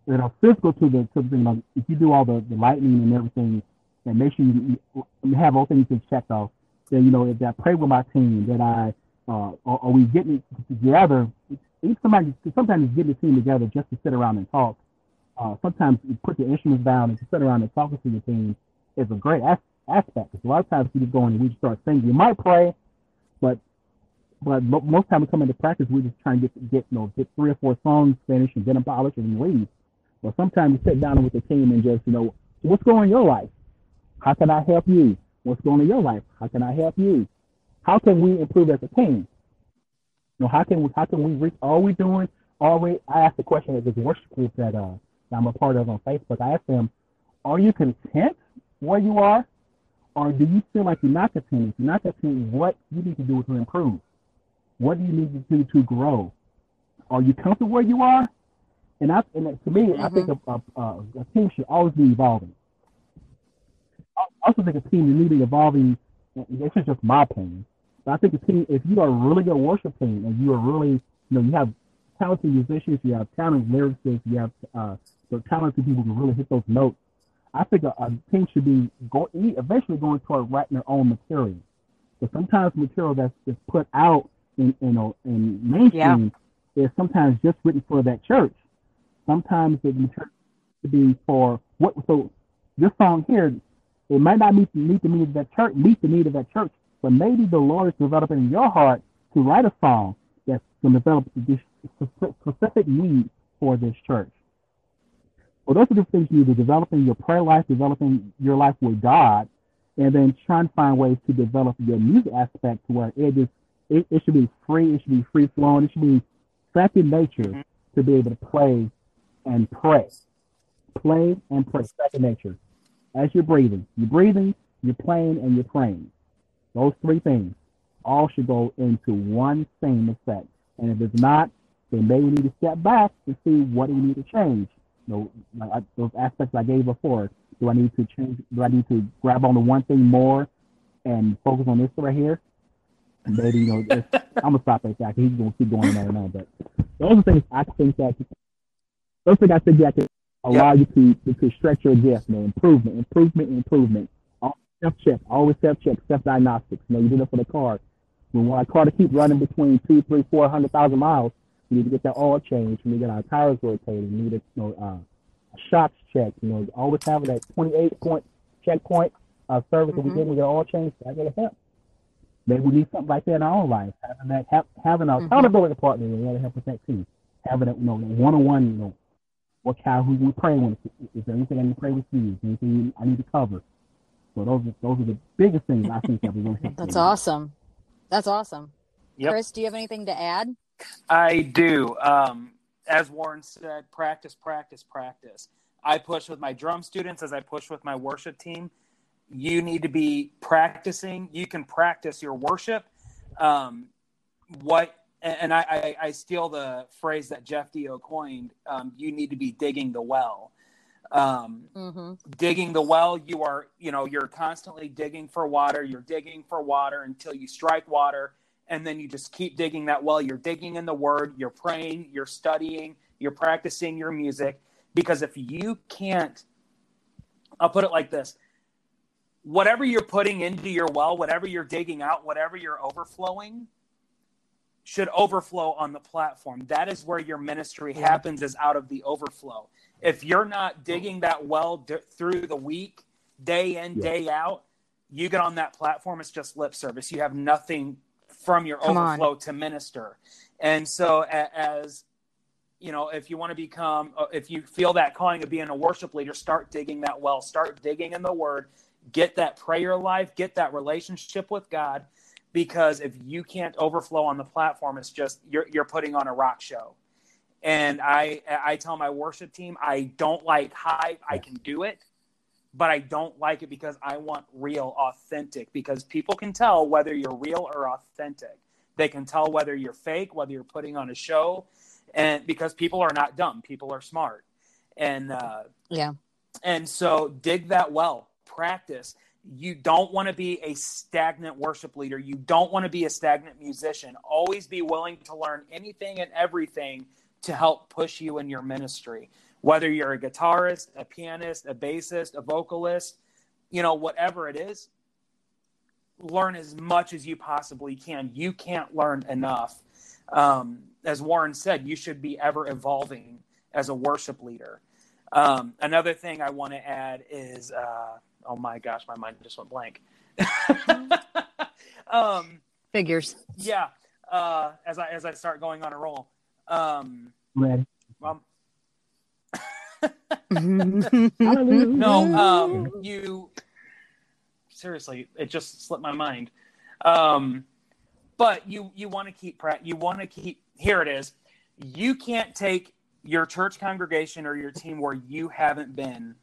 that are physical to the to the thing. Like if you do all the, the lightning and everything, and make sure you, you have all things checked off. Then you know if I pray with my team. That I uh, are, are we getting together? Sometimes sometimes getting the team together just to sit around and talk. Uh, sometimes you put your instruments down and to sit around and talking to your team is a great aspect aspect. Because a lot of times we just go in and we just start singing. We might pray, but but most time we come into practice, we just try and get get you know get three or four songs finished and get them polished and leave. But sometimes you sit down with the team and just you know what's going on in your life. How can I help you? What's going on in your life? How can I help you? How can we improve as a team? You know, how can we how can we reach? Are we doing? Are we? I asked the question at this worship group that uh that I'm a part of on Facebook. I asked them, are you content where you are? or do you feel like you're not content? If you're not content, what you need to do to improve? What do you need to do to grow? Are you comfortable where you are? And I and to me, mm-hmm. I think mm-hmm. a, a, a, team should always be evolving. I also think a team needs to be evolving. This is just my opinion. But I think a team, if you are a really good worship team and you are really, you know, you have talented musicians, you have talented lyricists, you have uh, the talented people who really hit those notes. I think a, a team should be go, eventually going toward writing their own material. But sometimes material that's just put out in in, a, in mainstream yeah. is sometimes just written for that church. Sometimes the material should be for what. So this song here, it might not meet, meet the need of that church, meet the need of that church, but maybe the Lord is developing in your heart to write a song that's going to develop this specific need for this church. Well, those are the things you need: to developing your prayer life, developing your life with God, and then trying to find ways to develop your music aspect to where it is it, it should be free, it should be free flowing, it should be second nature mm-hmm. to be able to play and pray. Play and pray, second nature. As you're breathing, you're breathing, you're playing, and you're praying. Those three things all should go into one same effect. And if it's not, then maybe we need to step back to see what do we need to change. You know, like those aspects I gave before. Do I need to change? Do I need to grab on the one thing more and focus on this right here? maybe you know, I'm gonna stop right there. He's gonna keep going there now, but those are things I think that those thing I that can allow yep. you to, to stretch your gift, man. Improvement, improvement, improvement. Self check, always self check, self diagnostics. You know, you do that for the car. When our car to keep running between two, three, four hundred thousand miles, we need to get that oil changed. We need to get our tires rotated. We need to, you know, uh, shocks checked. You know, always having that 28 point checkpoint uh, service mm-hmm. that we get, we get oil changed. That gonna help. Maybe we need something like that in our own life. Having that, have, having an mm-hmm. accountability mm-hmm. partner to really help us that too. Having a you know one-on-one, you know, what child who we pray with? Is there anything I need to pray with you? Is there anything I need to cover? So those are those are the biggest things I think that we're going to help. That's awesome. That's awesome. Yep. Chris, do you have anything to add? I do. Um, as Warren said, practice, practice, practice. I push with my drum students as I push with my worship team you need to be practicing. You can practice your worship. Um, what and I, I, I, steal the phrase that Jeff Deyo coined. Um, you need to be digging the well. Um, mm-hmm. Digging the well, you are, you know, you're constantly digging for water. You're digging for water until you strike water, and then you just keep digging that well. You're digging in the Word. You're praying. You're studying. You're practicing your music. Because if you can't, I'll put it like this: whatever you're putting into your well, whatever you're digging out, whatever you're overflowing, should overflow on the platform. That is where your ministry happens, is out of the overflow. If you're not digging that well d- through the week, day in, yeah. day out, you get on that platform, it's just lip service. You have nothing from your Come overflow on. to minister. And so, as you know, if you want to become, uh, if you feel that calling of being a worship leader, start digging that well, start digging in the word, get that prayer life, get that relationship with God. Because if you can't overflow on the platform, it's just you're you're putting on a rock show. And I I tell my worship team I don't like hype. I can do it, but I don't like it because I want real, authentic. Because people can tell whether you're real or authentic. They can tell whether you're fake, whether you're putting on a show, and because people are not dumb, people are smart. And uh, yeah, and so dig that well practice. You don't want to be a stagnant worship leader. You don't want to be a stagnant musician. Always be willing to learn anything and everything to help push you in your ministry. Whether you're a guitarist, a pianist, a bassist, a vocalist, you know, whatever it is, learn as much as you possibly can. You can't learn enough. Um, as Warren said, you should be ever evolving as a worship leader. Um, another thing I want to add is uh, oh my gosh, my mind just went blank. um, Figures. Yeah. Uh, as I as I start going on a roll. Um, Ready. Um, no, um, you seriously, it just slipped my mind. Um, but you you want to keep you want to keep here it is. You can't take your church congregation or your team where you haven't been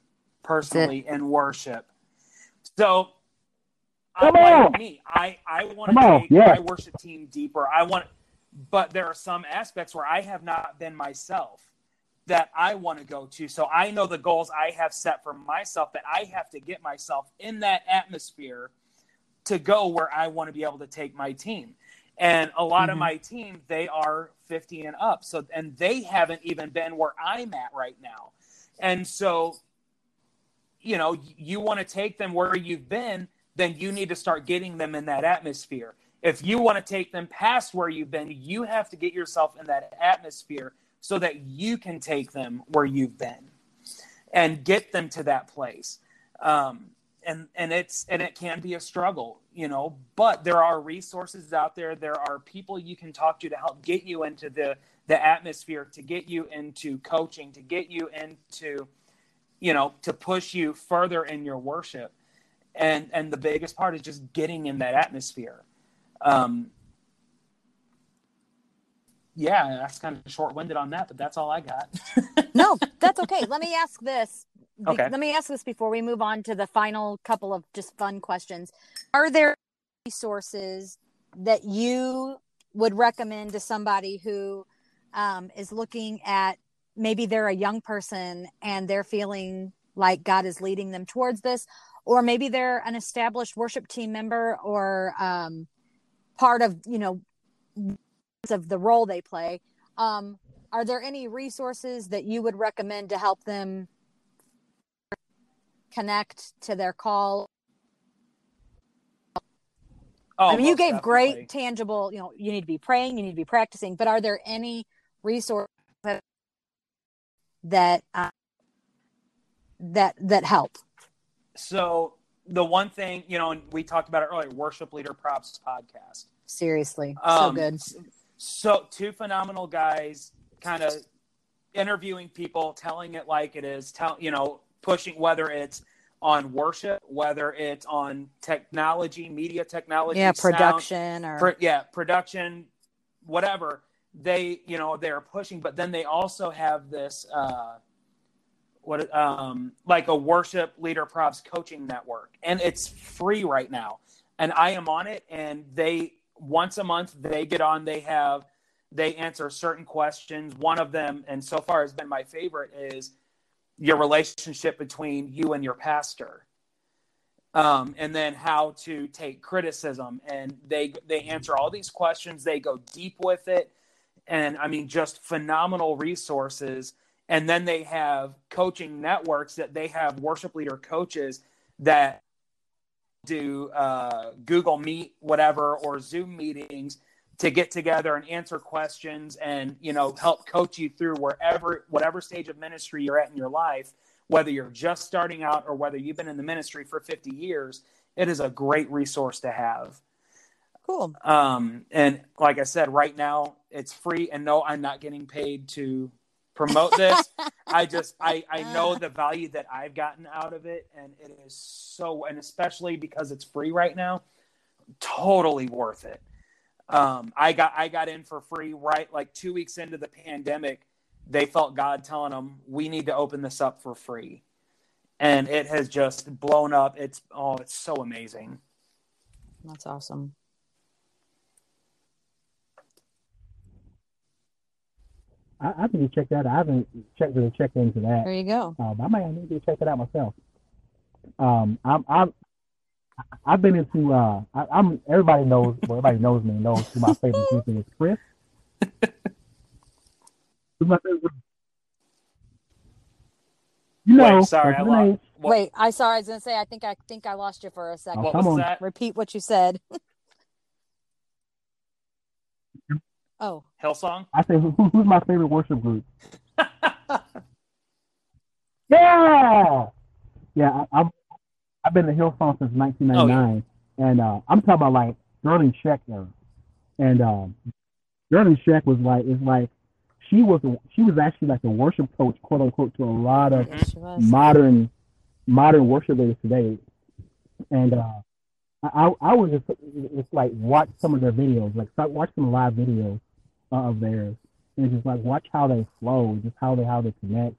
personally in worship so, Come on. me, I I want to take yeah. my worship team deeper. I want, but there are some aspects where I have not been myself, that I want to go to. So I know the goals I have set for myself that I have to get myself in that atmosphere to go where I want to be able to take my team. And a lot mm-hmm. of my team, they are 50 and up. So, and they haven't even been where I'm at right now. And so, you know, you want to take them where you've been, then you need to start getting them in that atmosphere. If you want to take them past where you've been, you have to get yourself in that atmosphere so that you can take them where you've been and get them to that place. Um, and and it's and it can be a struggle, you know. But there are resources out there. There are people you can talk to to help get you into the the atmosphere, to get you into coaching, to get you into, you know, to push you further in your worship. And and the biggest part is just getting in that atmosphere. Um, yeah, that's kind of short winded on that, but that's all I got. no, that's okay. Let me ask this. Okay. Let me ask this before we move on to the final couple of just fun questions. Are there resources that you would recommend to somebody who um, is looking at maybe they're a young person and they're feeling like God is leading them towards this, or maybe they're an established worship team member or um, part of, you know, of the role they play. Um, are there any resources that you would recommend to help them connect to their call? Oh, I mean, you gave definitely. great tangible, you know, you need to be praying, you need to be practicing, but are there any resources that uh, that that help? So the one thing, you know, and we talked about it earlier, Worship Leader Probs podcast. Seriously, um, so good. So two phenomenal guys, kind of interviewing people, telling it like it is, tell you know, pushing whether it's on worship, whether it's on technology, media technology, yeah, production sound, or yeah, production, whatever. They you know they're pushing, but then they also have this uh, what um like a Worship Leader Probs coaching network, and it's free right now, and I am on it, and they once a month they get on they have they answer certain questions. One of them and so far has been my favorite is your relationship between you and your pastor. Um, and then how to take criticism and they they answer all these questions. They go deep with it and i mean just phenomenal resources. And then they have coaching networks that they have worship leader coaches that do uh, Google Meet, whatever, or Zoom meetings to get together and answer questions and you know help coach you through wherever whatever stage of ministry you're at in your life whether you're just starting out or whether you've been in the ministry for 50 years it is a great resource to have. Cool. Um and like i said right now it's free and no i'm not getting paid to promote this. I just I I know the value that I've gotten out of it, and it is so and especially because it's free right now, totally worth it. Um, I got I got in for free right like two weeks into the pandemic. They felt God telling them we need to open this up for free, and it has just blown up. It's oh, it's so amazing. That's awesome. I, I need to check that. out. I haven't checked really checked into that. There you go. Um, I might need to check that out myself. Um, I'm, I'm I've been into uh, I, am everybody knows well, everybody knows me knows who my favorite person is Chris. who's my favorite? You know, Wait, sorry, I lost, Wait, I sorry. I was gonna say. I think I think I lost you for a second. What was on. that? Repeat what you said. Oh. Hillsong? I say, who, who's my favorite worship group? yeah! Yeah, I, have I've been to Hillsong since 1999. Oh, yeah. And uh, I'm talking about like Darlene Zschech era. And um, Darlene Zschech was like, it's like, she was she was actually like a worship coach, quote unquote, to a lot of modern modern worship leaders today. And uh, I I was just it's like watch some of their videos, like start watch some live videos, of theirs, and just like watch how they flow, just how they how they connect.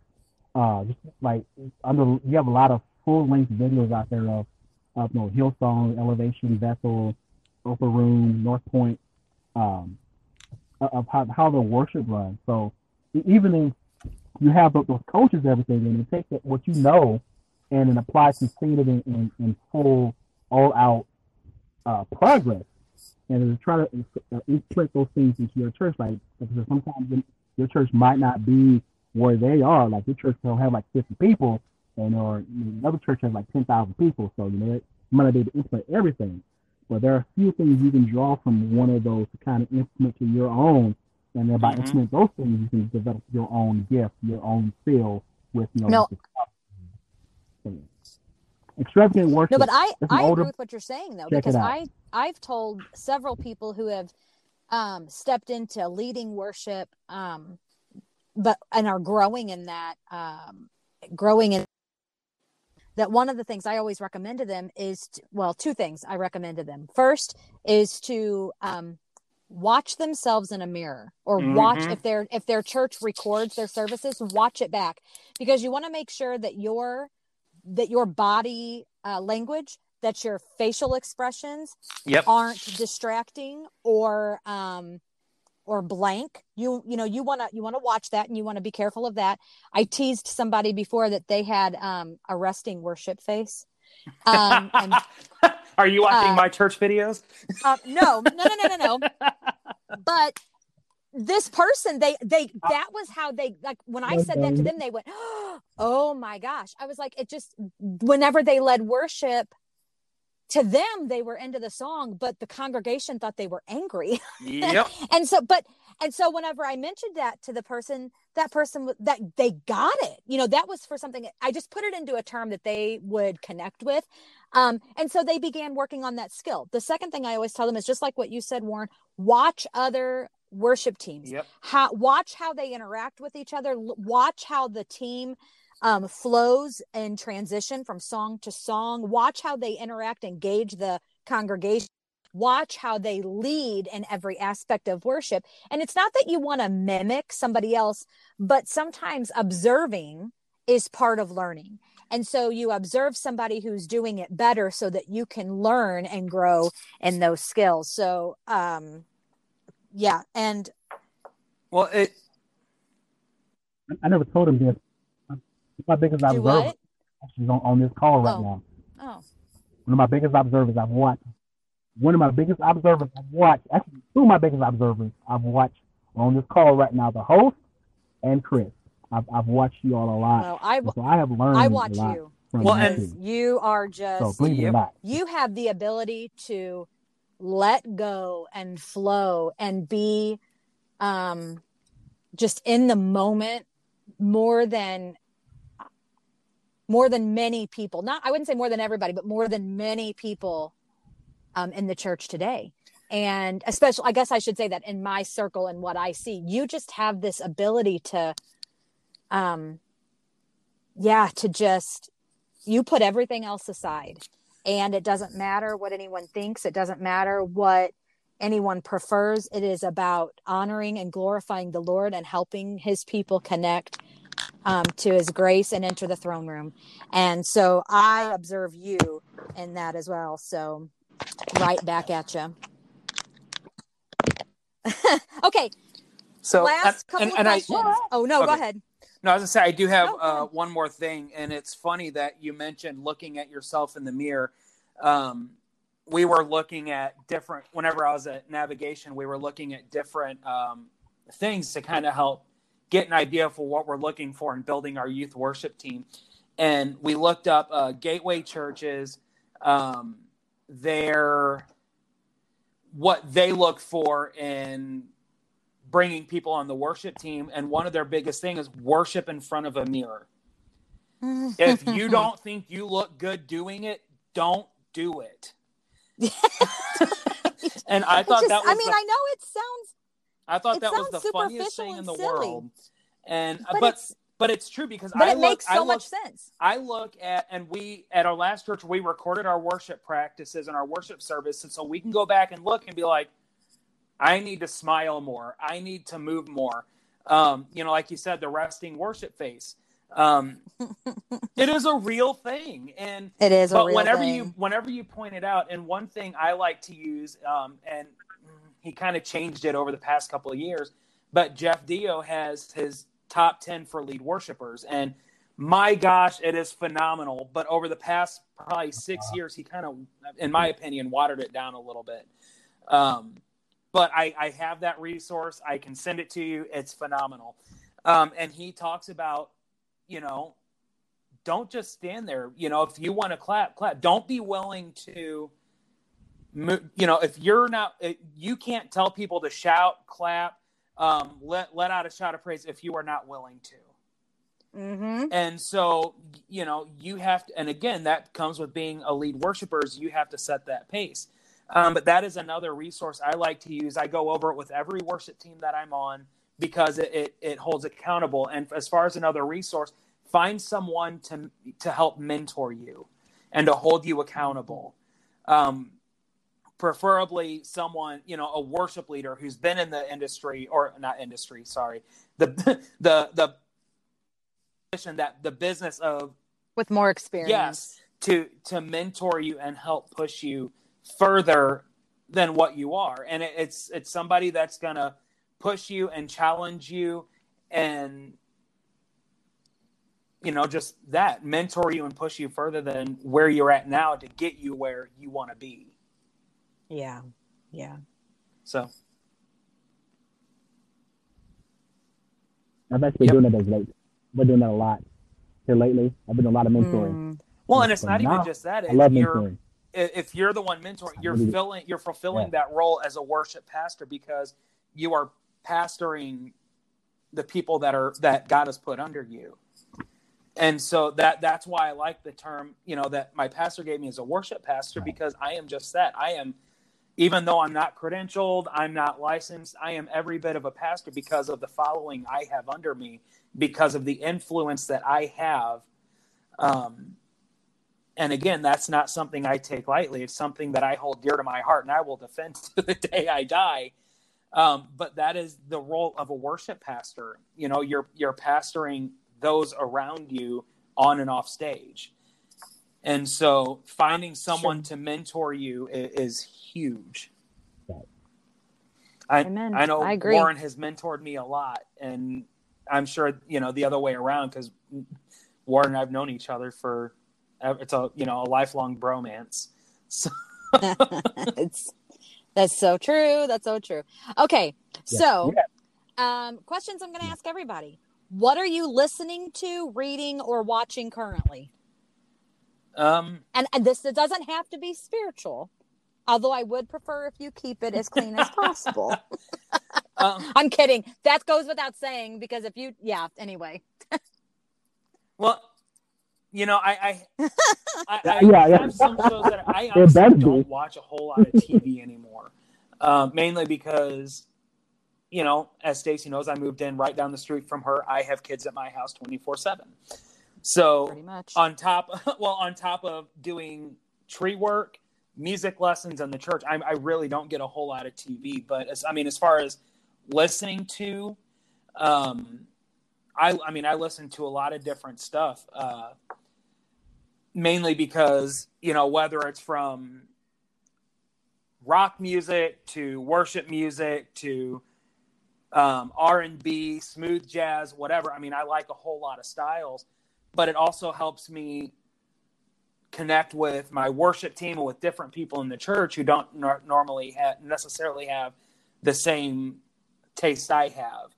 Uh, just like under you have a lot of full length videos out there of of you know, Hillsong, Elevation, Bethel, Upper Room, North Point, um, of how how the worship runs. So even in you have those, coaches, everything, and they take what you know, and then apply some seeing it in full, all out uh, progress, and to try to uh, implement those things into your church. Like because sometimes your church might not be where they are. Like your church will have like 50 people, and or you know, another church has like 10,000 people. So you know, it might not be able to implement everything, but there are a few things you can draw from one of those to kind of implement to your own and then by mm-hmm. implementing those things, you can develop your own gift, your own feel with you know. No. Extravagant worship. No, but I I older, agree with what you're saying though because I I've told several people who have um, stepped into leading worship, um, but and are growing in that, um, growing in that one of the things I always recommend to them is to, well, two things I recommend to them. First is to um, watch themselves in a mirror or mm-hmm. watch if their if their church records their services watch it back because you want to make sure that your that your body uh, language that your facial expressions yep. aren't distracting or um or blank you you know you want to you want to watch that and you want to be careful of that i teased somebody before that they had um a resting worship face um and Are you watching uh, my church videos? Uh, no, no, no, no, no, no. but this person, they, they, that was how they, like, when I said that to them, they went, oh my gosh. I was like, it just, whenever they led worship, to them they were into the song but the congregation thought they were angry. Yep. and so but and so whenever i mentioned that to the person that person that they got it. You know that was for something i just put it into a term that they would connect with. Um, and so they began working on that skill. The second thing i always tell them is just like what you said warren watch other worship teams yep. how watch how they interact with each other watch how the team um, flows and transition from song to song. Watch how they interact, engage the congregation. Watch how they lead in every aspect of worship. And it's not that you want to mimic somebody else, but sometimes observing is part of learning. And so you observe somebody who's doing it better so that you can learn and grow in those skills. So, um, yeah. And well, it, I never told him this, my biggest observer. She's on, on this call right oh. now. Oh. One of my biggest observers I've watched. One of my biggest observers I've watched. Actually, two of my biggest observers I've watched on this call right now. The host and Chris. I've, I've watched you all a lot. Well, I, so I have learned. I watch you. Well, and you are just so you, you have the ability to let go and flow and be um just in the moment more than more than many people. Not i wouldn't say more than everybody but more than many people um, in the church today. And especially i guess i should say that in my circle and what i see you just have this ability to um yeah to just you put everything else aside and it doesn't matter what anyone thinks it doesn't matter what anyone prefers it is about honoring and glorifying the lord and helping his people connect um, to his grace and enter the throne room. And so I observe you in that as well. So right back at you. okay. So last couple and, of and questions. I, oh no, okay. go ahead. No, as I was gonna say I do have oh, uh, one more thing, and it's funny that you mentioned looking at yourself in the mirror. Um, we were looking at different. Whenever I was at navigation, we were looking at different um, things to kind of help get an idea for what we're looking for in building our youth worship team. And we looked up uh, gateway churches, um, their what they look for in bringing people on the worship team, and one of their biggest thing is worship in front of a mirror. if you don't think you look good doing it, don't do it. and I thought just, that was I mean, the, I know it sounds I thought that was the funniest thing in the silly. world. And but but it's, but it's true because but I it look, makes so look, much sense. I look at and we at our last church we recorded our worship practices and our worship service, and so we can go back and look and be like, I need to smile more. I need to move more. Um, you know, like you said, the resting worship face. Um, it is a real thing, and it is. But whenever thing. you whenever you point it out, and one thing I like to use, um, and he kind of changed it over the past couple of years. But Jeff Deyo has his top 10 for lead worshipers. And my gosh, it is phenomenal. But over the past probably six years, he kind of, in my opinion, watered it down a little bit. Um, but I, I have that resource. I can send it to you. It's phenomenal. Um, and he talks about, you know, don't just stand there. You know, if you want to clap, clap. Don't be willing to, you know, if you're not, you can't tell people to shout, clap, um, let let out a shout of praise if you are not willing to. Mm-hmm. And so, you know, you have to, and again, that comes with being a lead worshiper. Is you have to set that pace. Um, but that is another resource I like to use. I go over it with every worship team that I'm on because it, it, it holds accountable. And as far as another resource, find someone to to help mentor you and to hold you accountable. Um, preferably someone you know a worship leader who's been in the industry or not industry sorry the the the position that the business of with more experience yes to to mentor you and help push you further than what you are. And it, it's it's somebody that's gonna push you and challenge you and you know just that mentor you and push you further than where you're at now to get you where you want to be. Yeah yeah. So. I've actually been yep. doing it as late. I've been doing that a lot here lately. I've been doing a lot of mentoring. Mm. well and it's not now, even just that i love mentoring if you're the one mentoring, you're filling, you're fulfilling yeah. that role as a worship pastor because you are pastoring the people that are that God has put under you. And so that that's why I like the term, you know, that my pastor gave me as a worship pastor because I am just that. I am even though I'm not credentialed, I'm not licensed, I am every bit of a pastor because of the following I have under me, because of the influence that I have um, and again, that's not something I take lightly. It's something that I hold dear to my heart and I will defend to the day I die. Um, but that is the role of a worship pastor. You know, you're you're pastoring those around you on and off stage. And so finding someone sure. to mentor you is, is huge. I, Amen. I know I agree. Warren has mentored me a lot, and I'm sure you know the other way around because Warren and I've known each other for it's a you know a lifelong bromance. So. it's that's so true. That's so true. Okay, yeah. so yeah. Um, questions I'm going to ask everybody. What are you listening to, reading, or watching currently? Um, and, and this it doesn't have to be spiritual, although I would prefer if you keep it as clean as possible. um, I'm kidding. That goes without saying because if you, yeah. Anyway. well, you know, I I, I, I yeah, yeah. have some shows that I honestly don't watch a whole lot of TV anymore, um, mainly because, you know, as Stacy knows, I moved in right down the street from her. I have kids at my house twenty four seven. So on top, well, on top of doing tree work, music lessons, and the church, I, I really don't get a whole lot of TV. But as, I mean, as far as listening to, um, I, I mean, I listen to a lot of different stuff. Uh, mainly because you know whether it's from rock music to worship music to um, r&b smooth jazz whatever. I mean i like a whole lot of styles but it also helps me connect with my worship team and with different people in the church who don't nor- normally ha- necessarily have the same taste i have.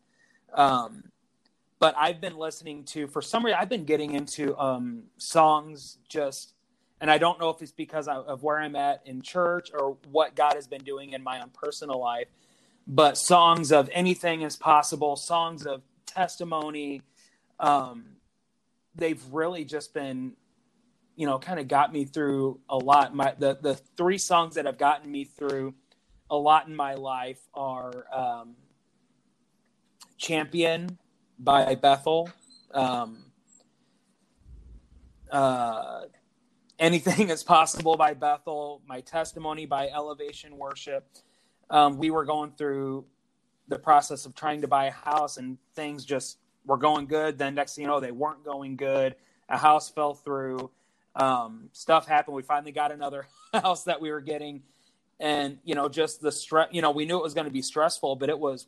Um, but I've been listening to for some reason I've been getting into um, songs just, and I don't know if it's because of where I'm at in church or what God has been doing in my own personal life, but songs of anything is possible, songs of testimony. Um, they've really just been, you know, kind of got me through a lot. My the the three songs that have gotten me through a lot in my life are um, "Champion." By Bethel. Um, uh, anything is possible by Bethel. My testimony by Elevation Worship. Um, we were going through the process of trying to buy a house, and things just were going good. Then next thing you know, they weren't going good. A house fell through. Um, stuff happened. We finally got another house that we were getting, and you know, just the stress. You know, we knew it was going to be stressful, but it was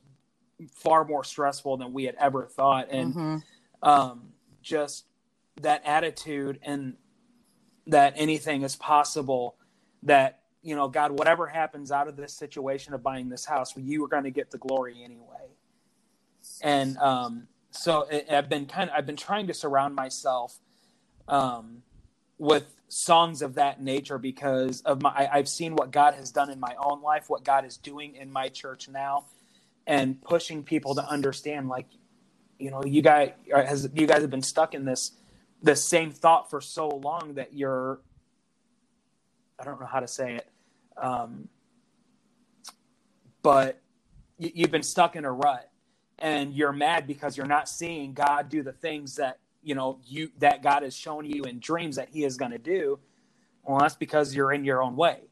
far more stressful than we had ever thought. And Mhm. um, just that attitude and that anything is possible that you know god whatever happens out of this situation of buying this house you are going to get the glory anyway and um, so it, i've been kind of i've been trying to surround myself um, with songs of that nature because of my I, i've seen what god has done in my own life what god is doing in my church now and pushing people to understand like you know you guys has you guys have been stuck in this the same thought for so long that you're i don't know how to say it um, but you, you've been stuck in a rut and you're mad because you're not seeing god do the things that you know you that god has shown you in dreams that he is going to do. Well that's because you're in your own way.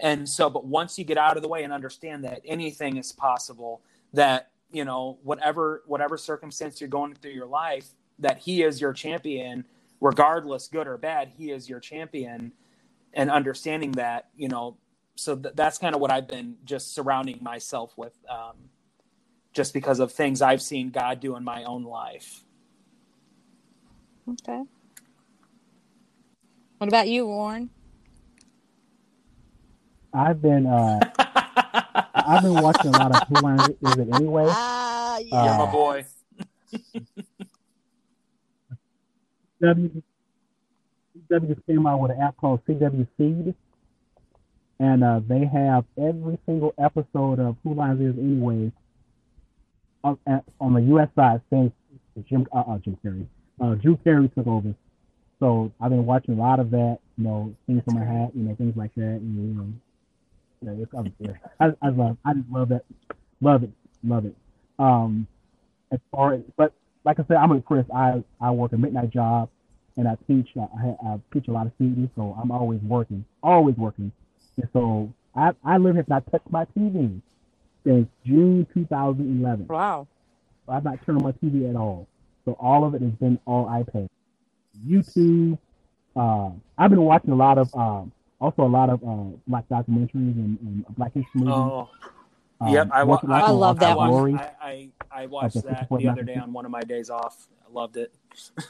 And so but once you get out of the way and understand that anything is possible that you know whatever whatever circumstance you're going through your life that he is your champion regardless good or bad he is your champion and understanding that you know so th- that's kind of what i've been just surrounding myself with um, just because of things i've seen god do in my own life Okay. What about you, Warren? I've been uh, I've been watching a lot of Whose Line Is It Anyway? Ah, you're my Uh, boy W CW came out with an app called CW Seed, and uh, they have every single episode of Whose Line Is Anyway on, at- on the U.S. side since Jim uh, uh, Jim Carrey, uh, Drew Carey took over. So I've been watching a lot of that, you know, things from my hat, you know, things like that, and you know, know, it's, I'm, yeah, I, I love, I just love it, love it, love it. Um, as far as, but like I said, I'm with Chris. I I work a midnight job, and I teach. I, I I teach a lot of students, so I'm always working, always working. And so I I live here. and I touched my TV since June 2011. wow. I've not turned on my TV at all. So all of it has been all iPad, YouTube. Uh, I've been watching a lot of, um, also a lot of uh, black documentaries and, and black history movies. oh Um, yep i, wa- watching a lot I love that one. Glory. I, I, I watched Okay, that the other day on one of my days off i loved it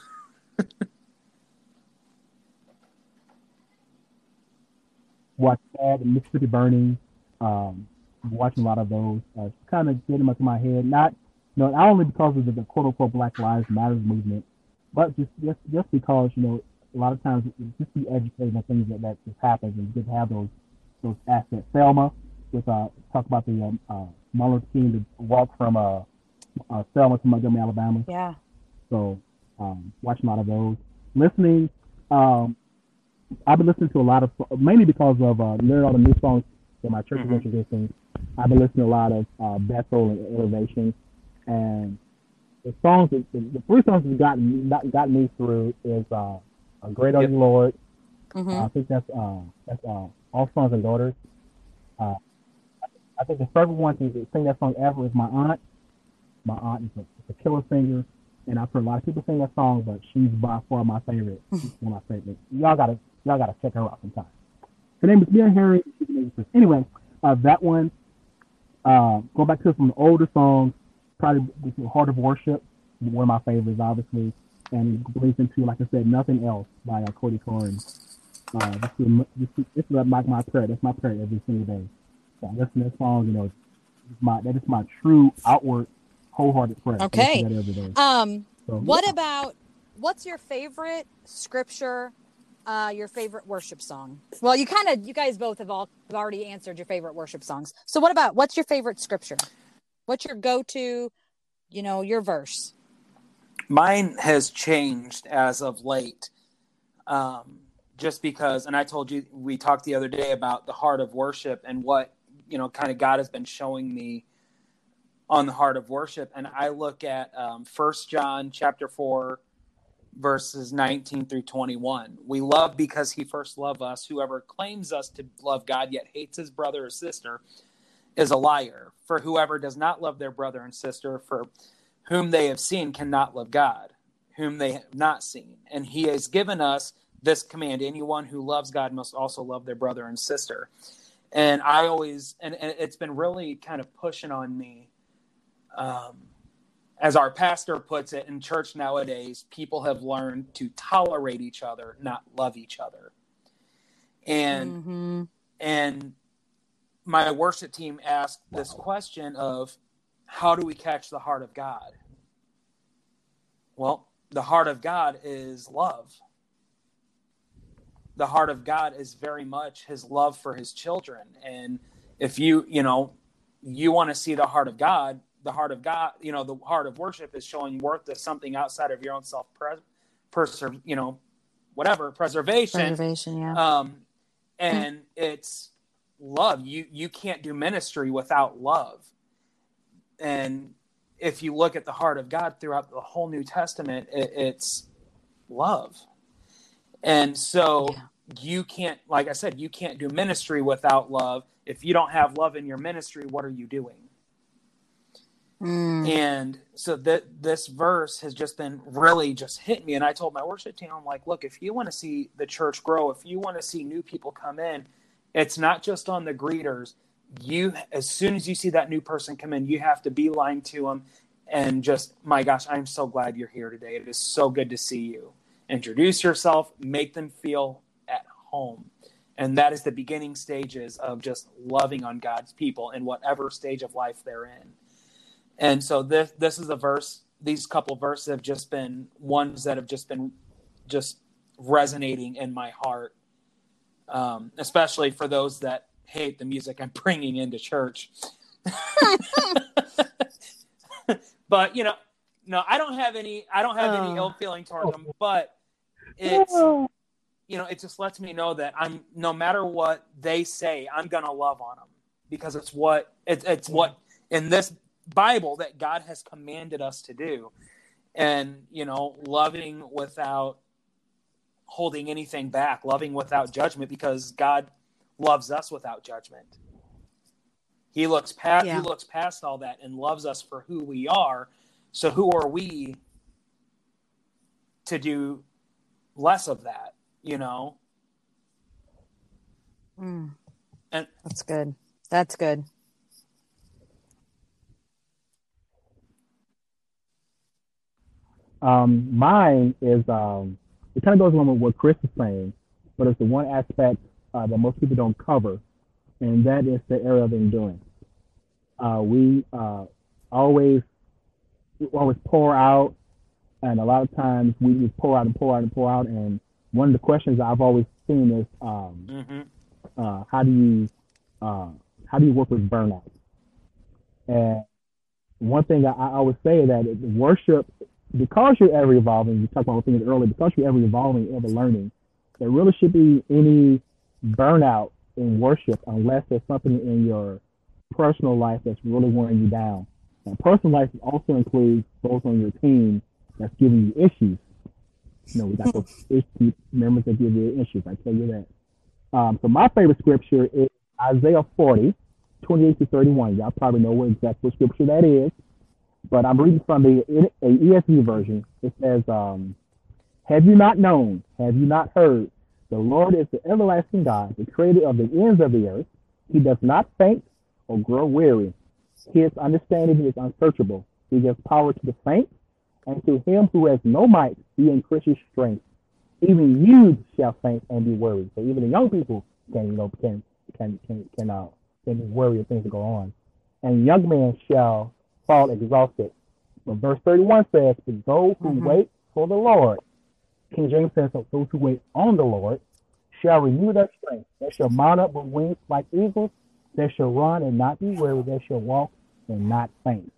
watch that and Mississippi Burning. Um, watching a lot of those. Uh, kind of getting into my head. Not, you know, not only because of the, the quote unquote Black Lives Matter movement, but just just just because you know a lot of times just be educated on things that that just happens and good to have those those aspects. Selma, with uh talk about the um, uh, Martin Luther King to walk from uh, uh Selma to Montgomery, Alabama. Yeah. So um, watching a lot of those. Listening, um, I've been listening to a lot of mainly because of uh, learning all the new songs that my church Mhm. is introducing. I've been listening to a lot of uh, Bethel and Elevation, and the songs, that, the, the three songs that got got, got me through is uh, "A Great Are Yep. You Lord." hmm I think that's uh, that's uh, All Sons and Daughters. Uh, I think the favorite one to sing that song ever is my aunt. My aunt is a, a killer singer, and I've heard a lot of people sing that song, but she's by far my favorite. She's one of my favorites. Y'all gotta y'all gotta check her out sometime. Her name is Mia Harry. She's an actress. Anyway, uh, that one. Uh, go back to some older songs. Probably Heart of Worship, one of my favorites, obviously, and it bleeds into, like I said, Nothing Else by uh, Cody Carnes. Uh, this is, this is, this is like my prayer. That's my prayer every single day. So I listen to that song, you know, my that is my true outward, wholehearted prayer. Okay. that every day. Um, So, what about what's your favorite scripture? Uh, your favorite worship song? Well, you kind of, you guys both have all have already answered your favorite worship songs. So, what about what's your favorite scripture? What's your go-to? You know, your verse. Mine has changed as of late um, just because and i told you we talked the other day about the heart of worship and what you know kind of god has been showing me on the heart of worship. And i look at um, john chapter 4 verses 19 through 21 we love because he first loved us. Whoever claims us to love god yet hates his brother or sister is a liar. For whoever does not love their brother and sister for whom they have seen cannot love God, whom they have not seen. And he has given us this command anyone who loves God must also love their brother and sister. And I always, and, and it's been really kind of pushing on me um, as our pastor puts it in church nowadays, people have learned to tolerate each other, not love each other. And mm-hmm. and my worship team asked this question of how do we catch the heart of God? Well, the heart of God is love. The heart of God is very much his love for his children. And if you, you know, you want to see the heart of God, the heart of God, you know, the heart of worship is showing worth to something outside of your own self preserve, you know, whatever, preservation. Preservation, yeah. Um, and it's love. You you can't do ministry without love. And if you look at the heart of God throughout the whole New Testament, it, it's love. And so yeah. you can't, like I said, you can't do ministry without love. If you don't have love in your ministry, what are you doing? Mm. And so that this verse has just been really just hit me. And I told my worship team, I'm like, look, if you want to see the church grow, if you want to see new people come in, it's not just on the greeters. You, as soon as you see that new person come in, you have to be lying to them and just, my gosh, I'm so glad you're here today. It is so good to see you. Introduce yourself, make them feel at home. And that is the beginning stages of just loving on God's people in whatever stage of life they're in. And so this this is a verse. These couple verses have just been ones that have just been just resonating in my heart, um, especially for those that hate the music I'm bringing into church. but you know, no, I don't have any. I don't have any ill oh. feeling toward them. But it's you know, it just lets me know that I'm no matter what they say, I'm gonna love on them because it's what it's it's what in this Bible that God has commanded us to do. And, you know, loving without holding anything back, loving without judgment because God loves us without judgment. He looks past yeah. he looks past all that and loves us for who we are. So who are we to do less of that, you know? Mm. And that's good. That's good. Um, mine is um, it kind of goes along with what Chris is saying, but it's the one aspect uh, that most people don't cover, and that is the area of endurance. Uh, we uh, always we always pour out, and a lot of times we just pour out and pour out and pour out. And one of the questions I've always seen is, um, mm-hmm. Uh, how do you uh, how do you work with burnout? And one thing I, I always say that worship because you're ever evolving, you talked about things earlier, because you're ever evolving, ever learning, there really should be any burnout in worship unless there's something in your personal life that's really wearing you down. And personal life also includes those on your team that's giving you issues. You know, we got those issues, members that give you issues. I tell you that. Um, so my favorite scripture is Isaiah 40, 28 to 31. Y'all probably know what exact what scripture that is but I'm reading from the ESV version. It says, um, Have you not known? Have you not heard? The Lord is the everlasting God, the creator of the ends of the earth. He does not faint or grow weary. His understanding is unsearchable. He gives power to the faint, and to him who has no might, he increases strength. Even youths shall faint and be worried. So even the young people can, you know, can can can can uh, can be worried of things go on. And young men shall fall exhausted. But verse 31 says, But those who mm-hmm. wait for the Lord, King James says, Those who wait on the Lord shall renew their strength. They shall mount up with wings like eagles. They shall run and not be weary. They shall walk and not faint.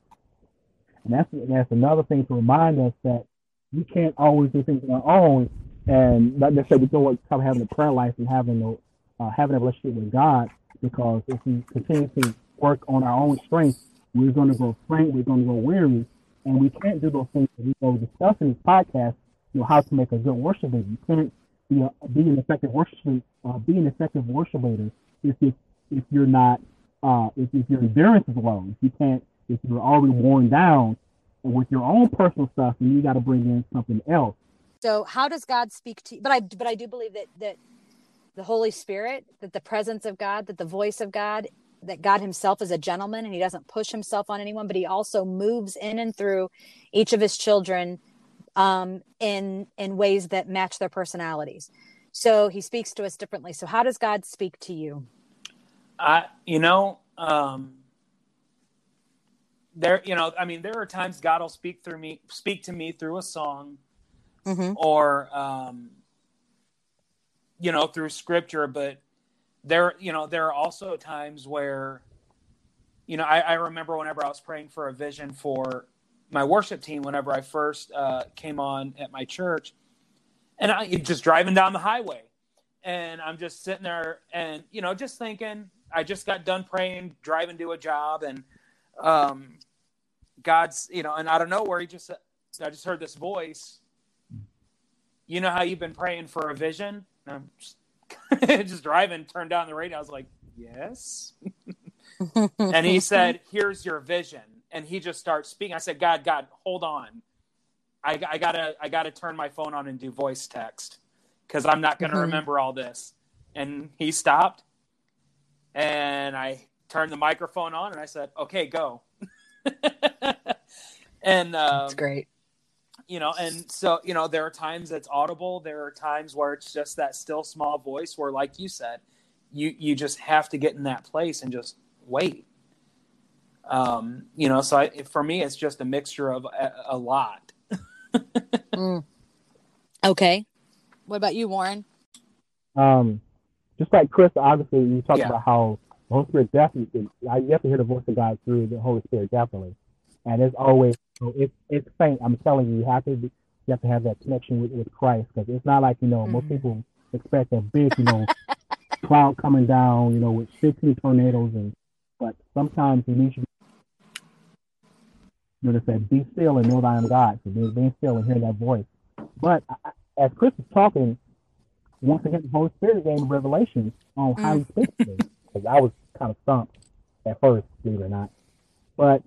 And that's, that's another thing to remind us that we can't always do things on our own. And not necessarily we what come having a prayer life and having a, uh, having a relationship with God, because if we continue to work on our own strength, we're going to go faint. We're going to go weary. And we can't do those things that we go discussing in this podcast, you know, how to make a good worship leader. You can't be, a, be an effective worship uh, be an effective worship leader if, if, if you're not, uh, if, if your endurance is low. If you can't, if you're already worn down with your own personal stuff, and you got to bring in something else. So how does God speak to you? But I, but I do believe that, that the Holy Spirit, that the presence of God, that the voice of God that God himself is a gentleman and he doesn't push himself on anyone, but he also moves in and through each of his children um, in in ways that match their personalities. So he speaks to us differently. So how does God speak to you? I, you know, um, there, you know, I mean, there are times God will speak through me, speak to me through a song, mm-hmm. or, um, you know, through scripture. But there, you know, there are also times where, you know, I, I remember whenever I was praying for a vision for my worship team, whenever I first uh, came on at my church, and I just driving down the highway, and I'm just sitting there, and you know, just thinking. I just got done praying, driving to a job, and um, God's, you know, and out of nowhere, he just, I just heard this voice. You know how you've been praying for a vision? And I'm just, just driving, turned down the radio. I was like, yes. and he said, here's your vision. And he just starts speaking. I said, God, God, hold on. I, I gotta, I gotta turn my phone on and do voice text because I'm not gonna mm-hmm. remember all this. And he stopped, and I turned the microphone on, and I said, okay, go. and um, that's great. You know, and so you know, there are times it's audible. There are times where it's just that still small voice. Where, like you said, you you just have to get in that place and just wait. Um, you know, so I, for me, it's just a mixture of a, a lot. mm. Okay. What about you, Warren? Um, just like Chris, obviously, you talked yeah. about how the Holy Spirit definitely, you have to hear the voice of God through the Holy Spirit, definitely. And it's always, so it's, it's faint. I'm telling you, you have to, be, you have to have that connection with, with Christ because it's not like, you know, mm-hmm. most people expect a big, you know, cloud coming down, you know, with 16 tornadoes. and But sometimes you need to, you know, they said, be still and know that I am God. So being, being still and hear that voice. But I, as Chris was talking, once again, the Holy Spirit gave me revelation on how mm. he speaks to me because I was kind of stumped at first, believe it or not. But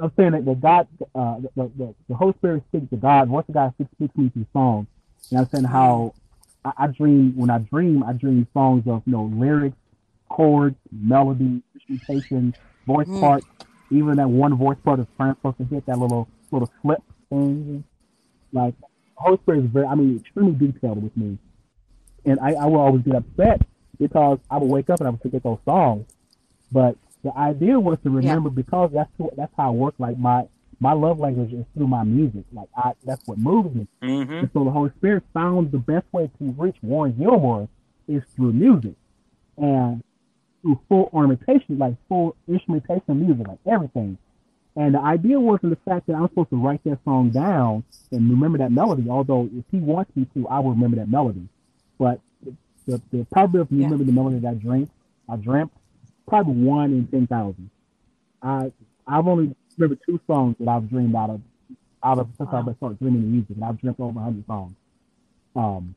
I'm saying that the God, uh, the, the, the Holy Spirit speaks to God. Voice of God speaks, speaks to me through songs. And I'm saying how I, I dream when I dream, I dream songs of you know lyrics, chords, melody, instrumentation, voice mm. part. Even that one voice part is supposed to hit that little little flip thing. Like Holy Spirit is very, I mean, extremely detailed with me, and I, I will always get upset because I would wake up and I would forget those songs. But the idea was to remember yeah. because that's what, that's how I work. Like my my love language is through my music. Like I that's what moves me. Mm-hmm. And so the Holy Spirit found the best way to reach Warren Gilmore is through music and through full ornamentation, like full instrumentation music, like everything. And the idea wasn't the fact that I'm supposed to write that song down and remember that melody. Although if he wants me to, I will remember that melody. But the, the probability of me yeah. remembering the melody that I dreamt, I dreamt, probably one in ten thousand. I I've only remembered two songs that I've dreamed out of out of since wow. I started dreaming music, and I've dreamt over hundred songs. Um,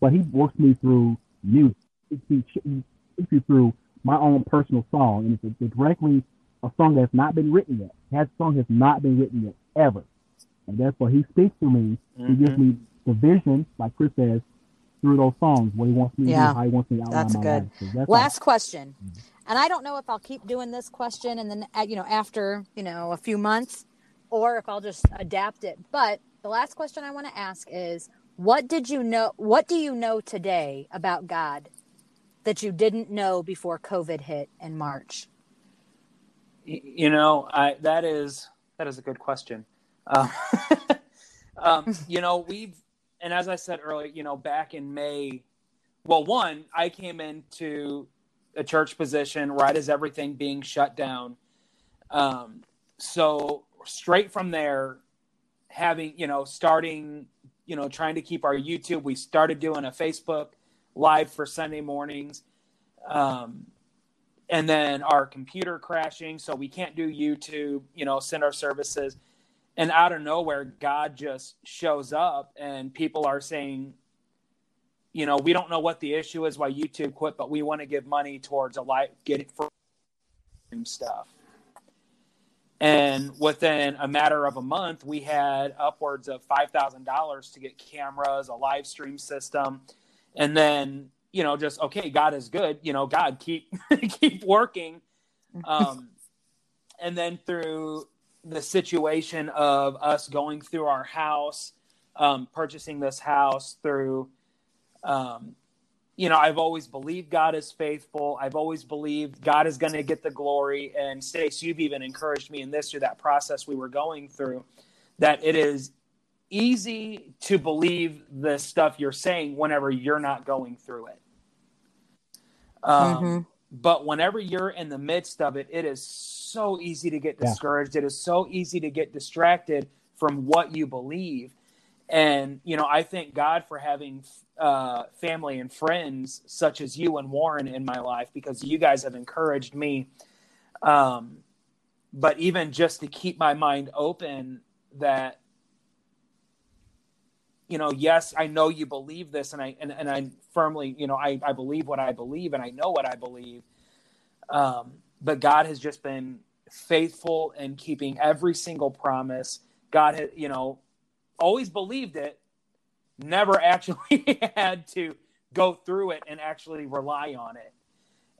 but he works me through music. He takes me through my own personal song, and it's, it's directly a song that's not been written yet. That song has not been written yet ever, and therefore he speaks to me. Mm-hmm. He gives me the vision, like Chris says, through those songs, what he wants me yeah, to do, how he wants me to outline that's my good. life. So that's Last all. question, mm-hmm. and I don't know if I'll keep doing this question, and then uh, you know after you know a few months, or if I'll just adapt it. But the last question I want to ask is, what did you know? What do you know today about God that you didn't know before COVID hit in March? You know, I that is that is a good question. Uh, um, you know, we've and as I said earlier, you know, back in May, well, one, I came into a church position right as everything being shut down. Um, so straight from there, having you know, starting, you know, trying to keep our YouTube, we started doing a Facebook live for Sunday mornings. Um, and then our computer crashing, so we can't do YouTube, you know, send our services and out of nowhere god just shows up and people are saying you know we don't know what the issue is why youtube quit but we want to give money towards a light getting for stuff and within a matter of a month we had upwards of $5000 to get cameras a live stream system and then you know, just okay, God is good. You know, God keep keep working. Um, and then through the situation of us going through our house, um, purchasing this house through, um, you know, I've always believed God is faithful. I've always believed God is going to get the glory. And Stace, you've even encouraged me in this through that process we were going through, that it is easy to believe the stuff you're saying whenever you're not going through it. Um, mm-hmm. But whenever you're in the midst of it, it is so easy to get discouraged. Yeah. It is so easy to get distracted from what you believe. And, you know, I thank God for having uh, family and friends such as you and Warren in my life because you guys have encouraged me. Um, but even just to keep my mind open that you know, yes, I know you believe this, and I and, and I firmly, you know, I, I believe what I believe, and I know what I believe. Um, but God has just been faithful in keeping every single promise. God had, you know, always believed it, never actually had to go through it and actually rely on it.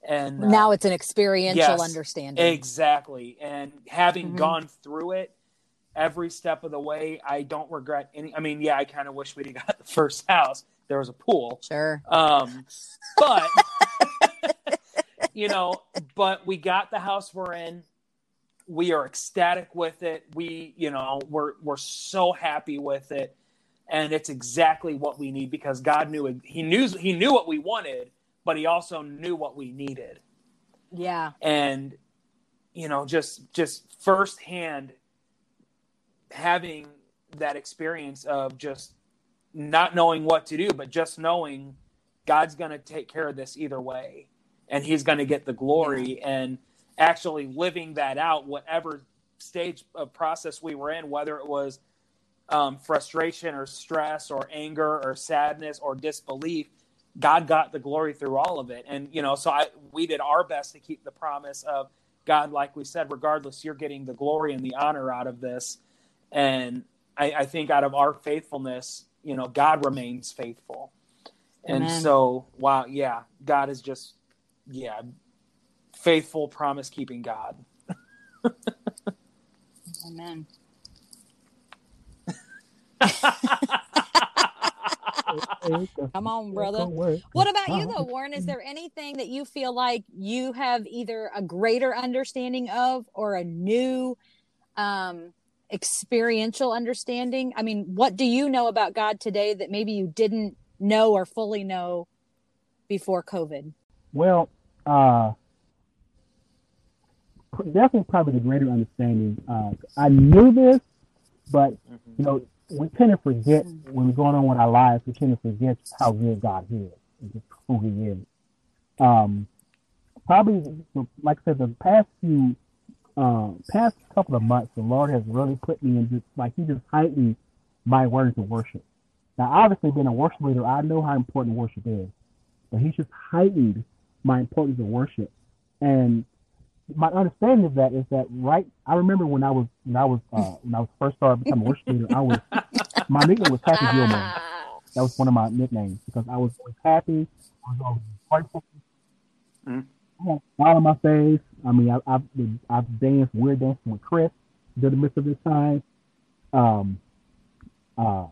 And uh, now it's an experiential yes, understanding. Exactly. And having mm-hmm. gone through it, every step of the way. I don't regret any. I mean, yeah, I kind of wish we'd got the first house. There was a pool. Sure. Um, but you know, but we got the house we're in. We are ecstatic with it. We, you know, we're we're so happy with it, and it's exactly what we need because God knew it. He knew He knew what we wanted, but He also knew what we needed. Yeah. And you know, just just firsthand having that experience of just not knowing what to do, but just knowing God's going to take care of this either way and he's going to get the glory and actually living that out, whatever stage of process we were in, whether it was um, frustration or stress or anger or sadness or disbelief, God got the glory through all of it. And, you know, so I, we did our best to keep the promise of God, like we said, regardless, you're getting the glory and the honor out of this. And I, I think out of our faithfulness, you know, God remains faithful. Amen. And so, wow, yeah, God is just, yeah, faithful, promise keeping God. Amen. Come on, brother. What about you, though, Warren? Is there anything that you feel like you have either a greater understanding of or a new um, experiential understanding? I mean, what do you know about God today that maybe you didn't know or fully know before COVID? Well, uh, definitely probably the greater understanding. Uh, I knew this, but mm-hmm. you know, we tend to forget mm-hmm. when we're going on with our lives. We tend to forget how good God is, and just who He is. Um, probably, like I said, the past few um, past couple of months, the Lord has really put me in just like He just heightened my words of worship. Now, obviously, being a worship leader, I know how important worship is, but He's just heightened my importance of worship. And my understanding of that is that right. I remember when I was when I was uh, when I was first started becoming a worship leader, I was my nickname was Happy Gilmore. That was one of my nicknames because I was always happy. I was always. Mm-hmm. I had a smile on my face. I mean, I, have I've danced weird dancing with Chris during the midst of this time. Um, uh,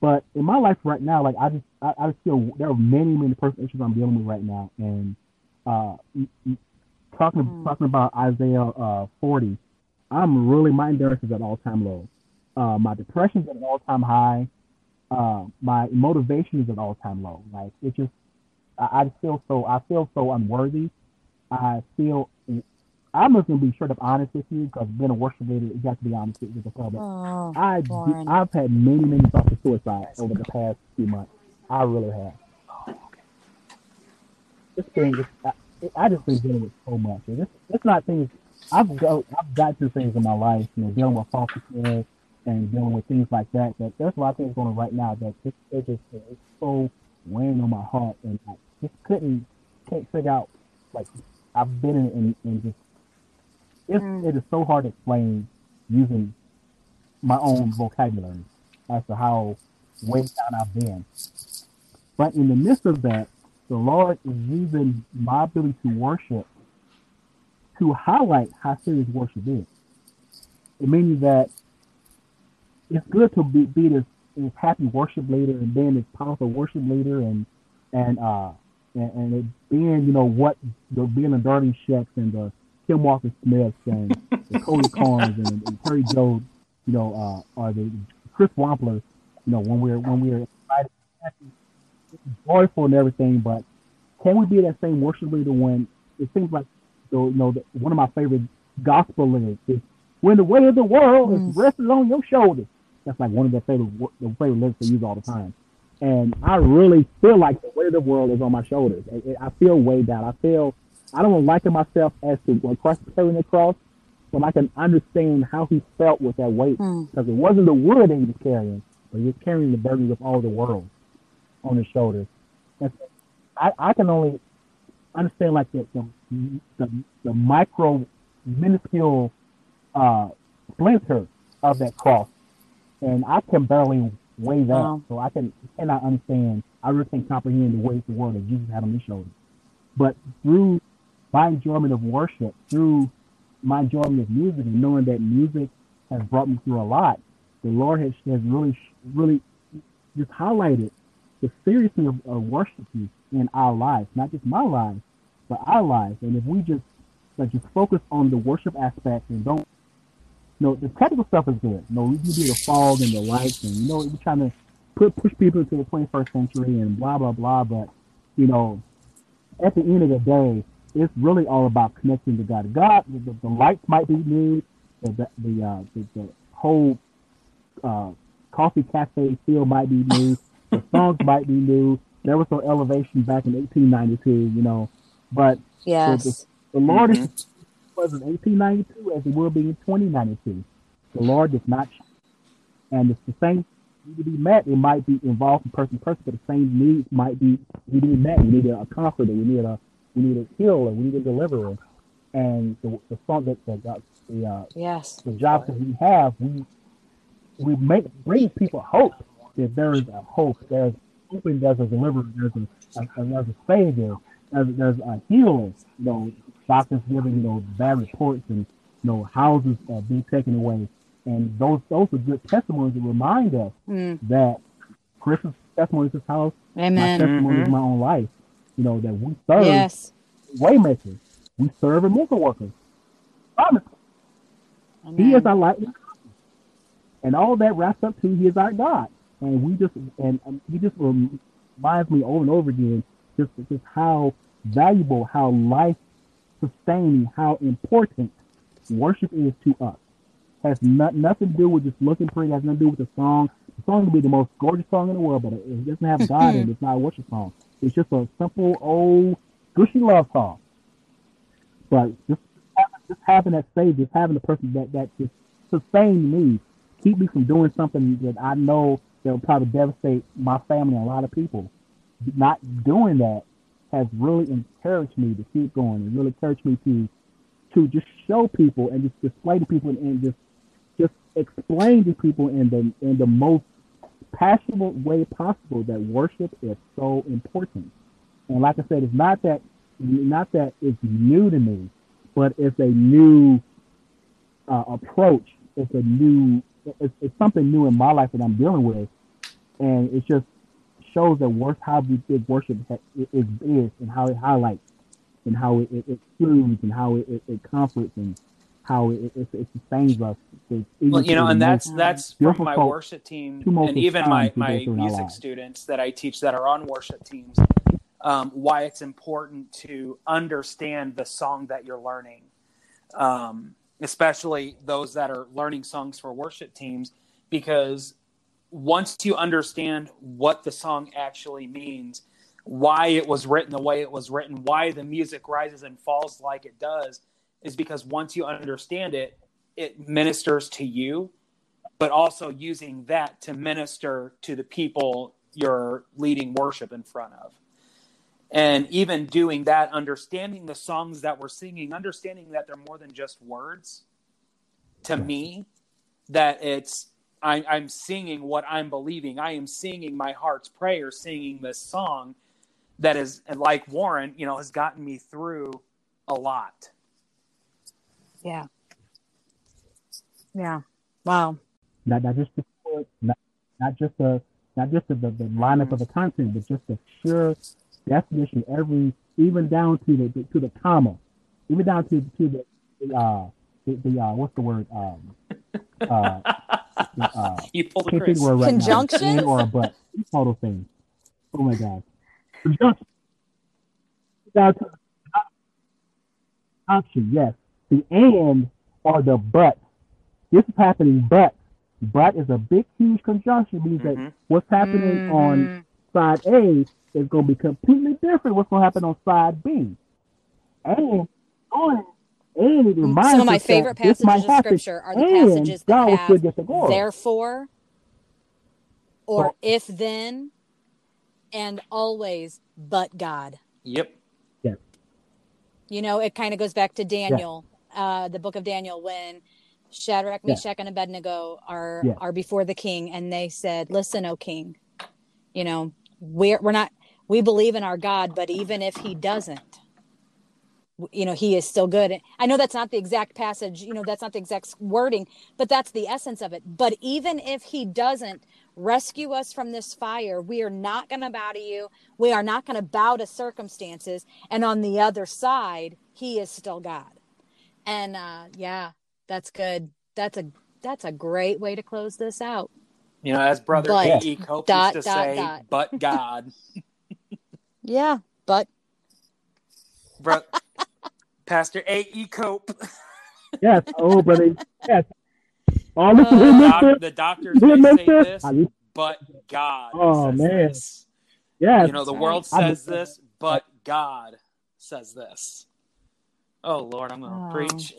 but in my life right now, like I just I, I just feel there are many many personal issues I'm dealing with right now, and uh, talking mm. talking about Isaiah uh, 40, I'm really my endurance is at all time low. Uh, my depression is at an all time high. Uh, my motivation is at all time low. Like it just I, I feel so I feel so unworthy I feel I'm just gonna be straight up honest with you because being a worship leader, you have to be honest with the public. Oh, I I've had many many thoughts of suicide over the past few months. I really have. This thing, is, I, I just been dealing with so much. It's, it's not things I've go I've got through things in my life, you know, dealing with foster care and dealing with things like that. That there's a lot of things going on right now that it, it just it's so weighing on my heart, and I just couldn't can't figure out like I've been in, in, in just it's, mm. it is so hard to explain using my own vocabulary as to how way down I've been. But in the midst of that, the Lord is using my ability to worship to highlight how serious worship is. It means that it's good to be, be this, this happy worship leader and being this powerful worship leader and and uh and, and it being you know what the being the Darlene Zschechs and the Kim Walker Smiths and the Cody Carnes and, and Terry Joe, you know, uh, or the Chris Wampler, you know, when we're when we're excited, happy, joyful and everything, but can we be that same worship leader when it seems like the, you know the, one of my favorite gospel lyrics is when the weight of the world mm. is rested on your shoulders. That's like one of their favorite the favorite lyrics they use all the time. And I really feel like the weight of the world is on my shoulders. I, I feel weighed down. I feel I don't liken myself as to when Christ carrying the cross, but I can understand how he felt with that weight mm. because it wasn't the wood that he was carrying, but he was carrying the burdens of all the world on his shoulders. And I, I can only understand like the the, the, the micro minuscule uh, splinter of that cross, and I can barely weigh that, wow. so I can cannot understand. I really can't comprehend the weight the world that Jesus had on his shoulders. But through my enjoyment of worship, through my enjoyment of music, and knowing that music has brought me through a lot, the Lord has, has really, really just highlighted the seriousness of, of worshiping in our lives, not just my life, but our lives. And if we just like just focus on the worship aspect and don't know, the technical stuff is good. You know, we can do the fog and the lights and you know, we're trying to put push people into the twenty first century and blah blah blah, but you know, at the end of the day, it's really all about connecting to God. God, the, the lights might be new, the the the, uh, the, the whole uh, coffee cafe feel might be new, the songs might be new. There was no elevation back in 1892, you know, but yes. the, the, the Lord mm-hmm. is was in 1892 as it will be in 2092. The Lord does not change. And it's the same need to be met. It might be involved from person to person, but the same needs might be need to be met. We need a, comforter. We need a we need a healer. We need a deliverer. And the the song that the the uh, yes the jobs that we have, we we make bring people hope that there is a hope. There's hoping there's a deliverer. There's a, a, a there's a savior. There's, there's a healer. You know, doctors giving you know bad reports and you know houses uh, being taken away, and those those are good testimonies that remind us mm. that Chris's testimony is his house. Amen. My testimony mm-hmm. is my own life. You know that we serve yes. waymakers, we serve a miracle workers. Promise. He is our light, and all that wraps up to He is our God, and we just and um, He just reminds me over and over again just just how valuable, how life sustaining how important worship is to us. Has not, nothing to do with just looking pretty, has nothing to do with the song. The song can be the most gorgeous song in the world, but it doesn't have God in it. It's not a worship song. It's just a simple old gushy love song. But just just having that save, just having the person that that just sustain me, keep me from doing something that I know that will probably devastate my family and a lot of people. Not doing that has really encouraged me to keep going and really encouraged me to to just show people and just display to people and, and just just explain to people in the in the most passionate way possible that worship is so important. And like I said, it's not that not that it's new to me, but it's a new uh, approach. It's a new it's, it's something new in my life that I'm dealing with, and it's just shows that worth how big worship is, is and how it highlights and how it, it, it soothes and how it, it, it comforts and how it, it, it sustains us. Well, you know, and that's that's from my worship team and even my, my music students that I teach that are on worship teams. Um, why it's important to understand the song that you're learning, um, especially those that are learning songs for worship teams, because once you understand what the song actually means, why it was written the way it was written, why the music rises and falls like it does, is because once you understand it, it ministers to you, but also using that to minister to the people you're leading worship in front of. And even doing that, understanding the songs that we're singing, understanding that they're more than just words to me, that it's I, I'm singing what I'm believing. I am singing my heart's prayer, singing this song, that is like Warren, you know, has gotten me through a lot. Yeah. Yeah. Wow. Not, not just the not, not just the not just the, the, the lineup of the content, but just the pure definition, every even down to the, the to the comma, even down to to the, the uh the, the uh what's the word um uh, the, uh You pulled a can't Chris. of a word right now. Or a but. Total thing. Oh my god. Conjunction. Down option, yes. The and or the but. This is happening, but but is a big, huge conjunction. Means that Mhm. what's happening on Mhm. side A is going to be completely different. What's going to happen on side B? And on and it reminds Some of my us that favorite this might passages of scripture are the passages God will that have get the therefore or So- if then and always but God. Yep. You know, it kind of goes back to Daniel, uh, the book of Daniel, when Shadrach, Yeah. Meshach, and Abednego are Yeah. are before the king, and they said, "Listen, O king, you know, we're we're not we believe in our God, but even if He doesn't, w- you know, He is still good." I know that's not the exact passage, you know, that's not the exact wording, but that's the essence of it. But even if He doesn't rescue us from this fire, we are not going to bow to you. We are not going to bow to circumstances. And on the other side, He is still God. And uh, yeah, that's good. That's a that's a great way to close this out. You know, as brother But-. E. Cope dot, used to dot, say, dot. but God. Yeah, but Bro- Pastor A. E. Cope. Yes. Oh, brother. Yes. Oh, listen, Uh, here, Doc- the doctors Here, may say this, but God Oh, says man. this. Yes. You know, the That's world right. says this, but God says this. Oh, Lord, I'm going to Oh. preach.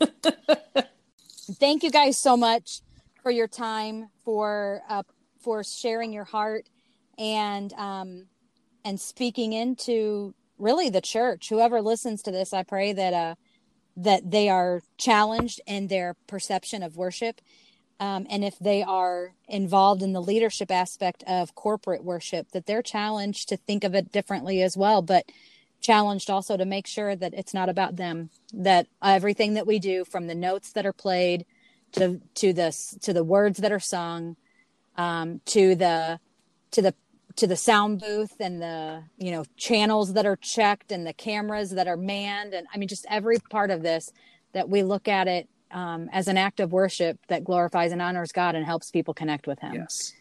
thank you guys so much for your time for uh, for sharing your heart and um and speaking into really the church whoever listens to this i pray that uh that they are challenged in their perception of worship. Um, and if they are involved in the leadership aspect of corporate worship that they're challenged to think of it differently as well but challenged also to make sure that it's not about them that everything that we do from the notes that are played to to the to the words that are sung um, to the to the to the sound booth and the you know channels that are checked and the cameras that are manned and i mean just every part of this that we look at it um, as an act of worship that glorifies and honors god and helps people connect with him yes.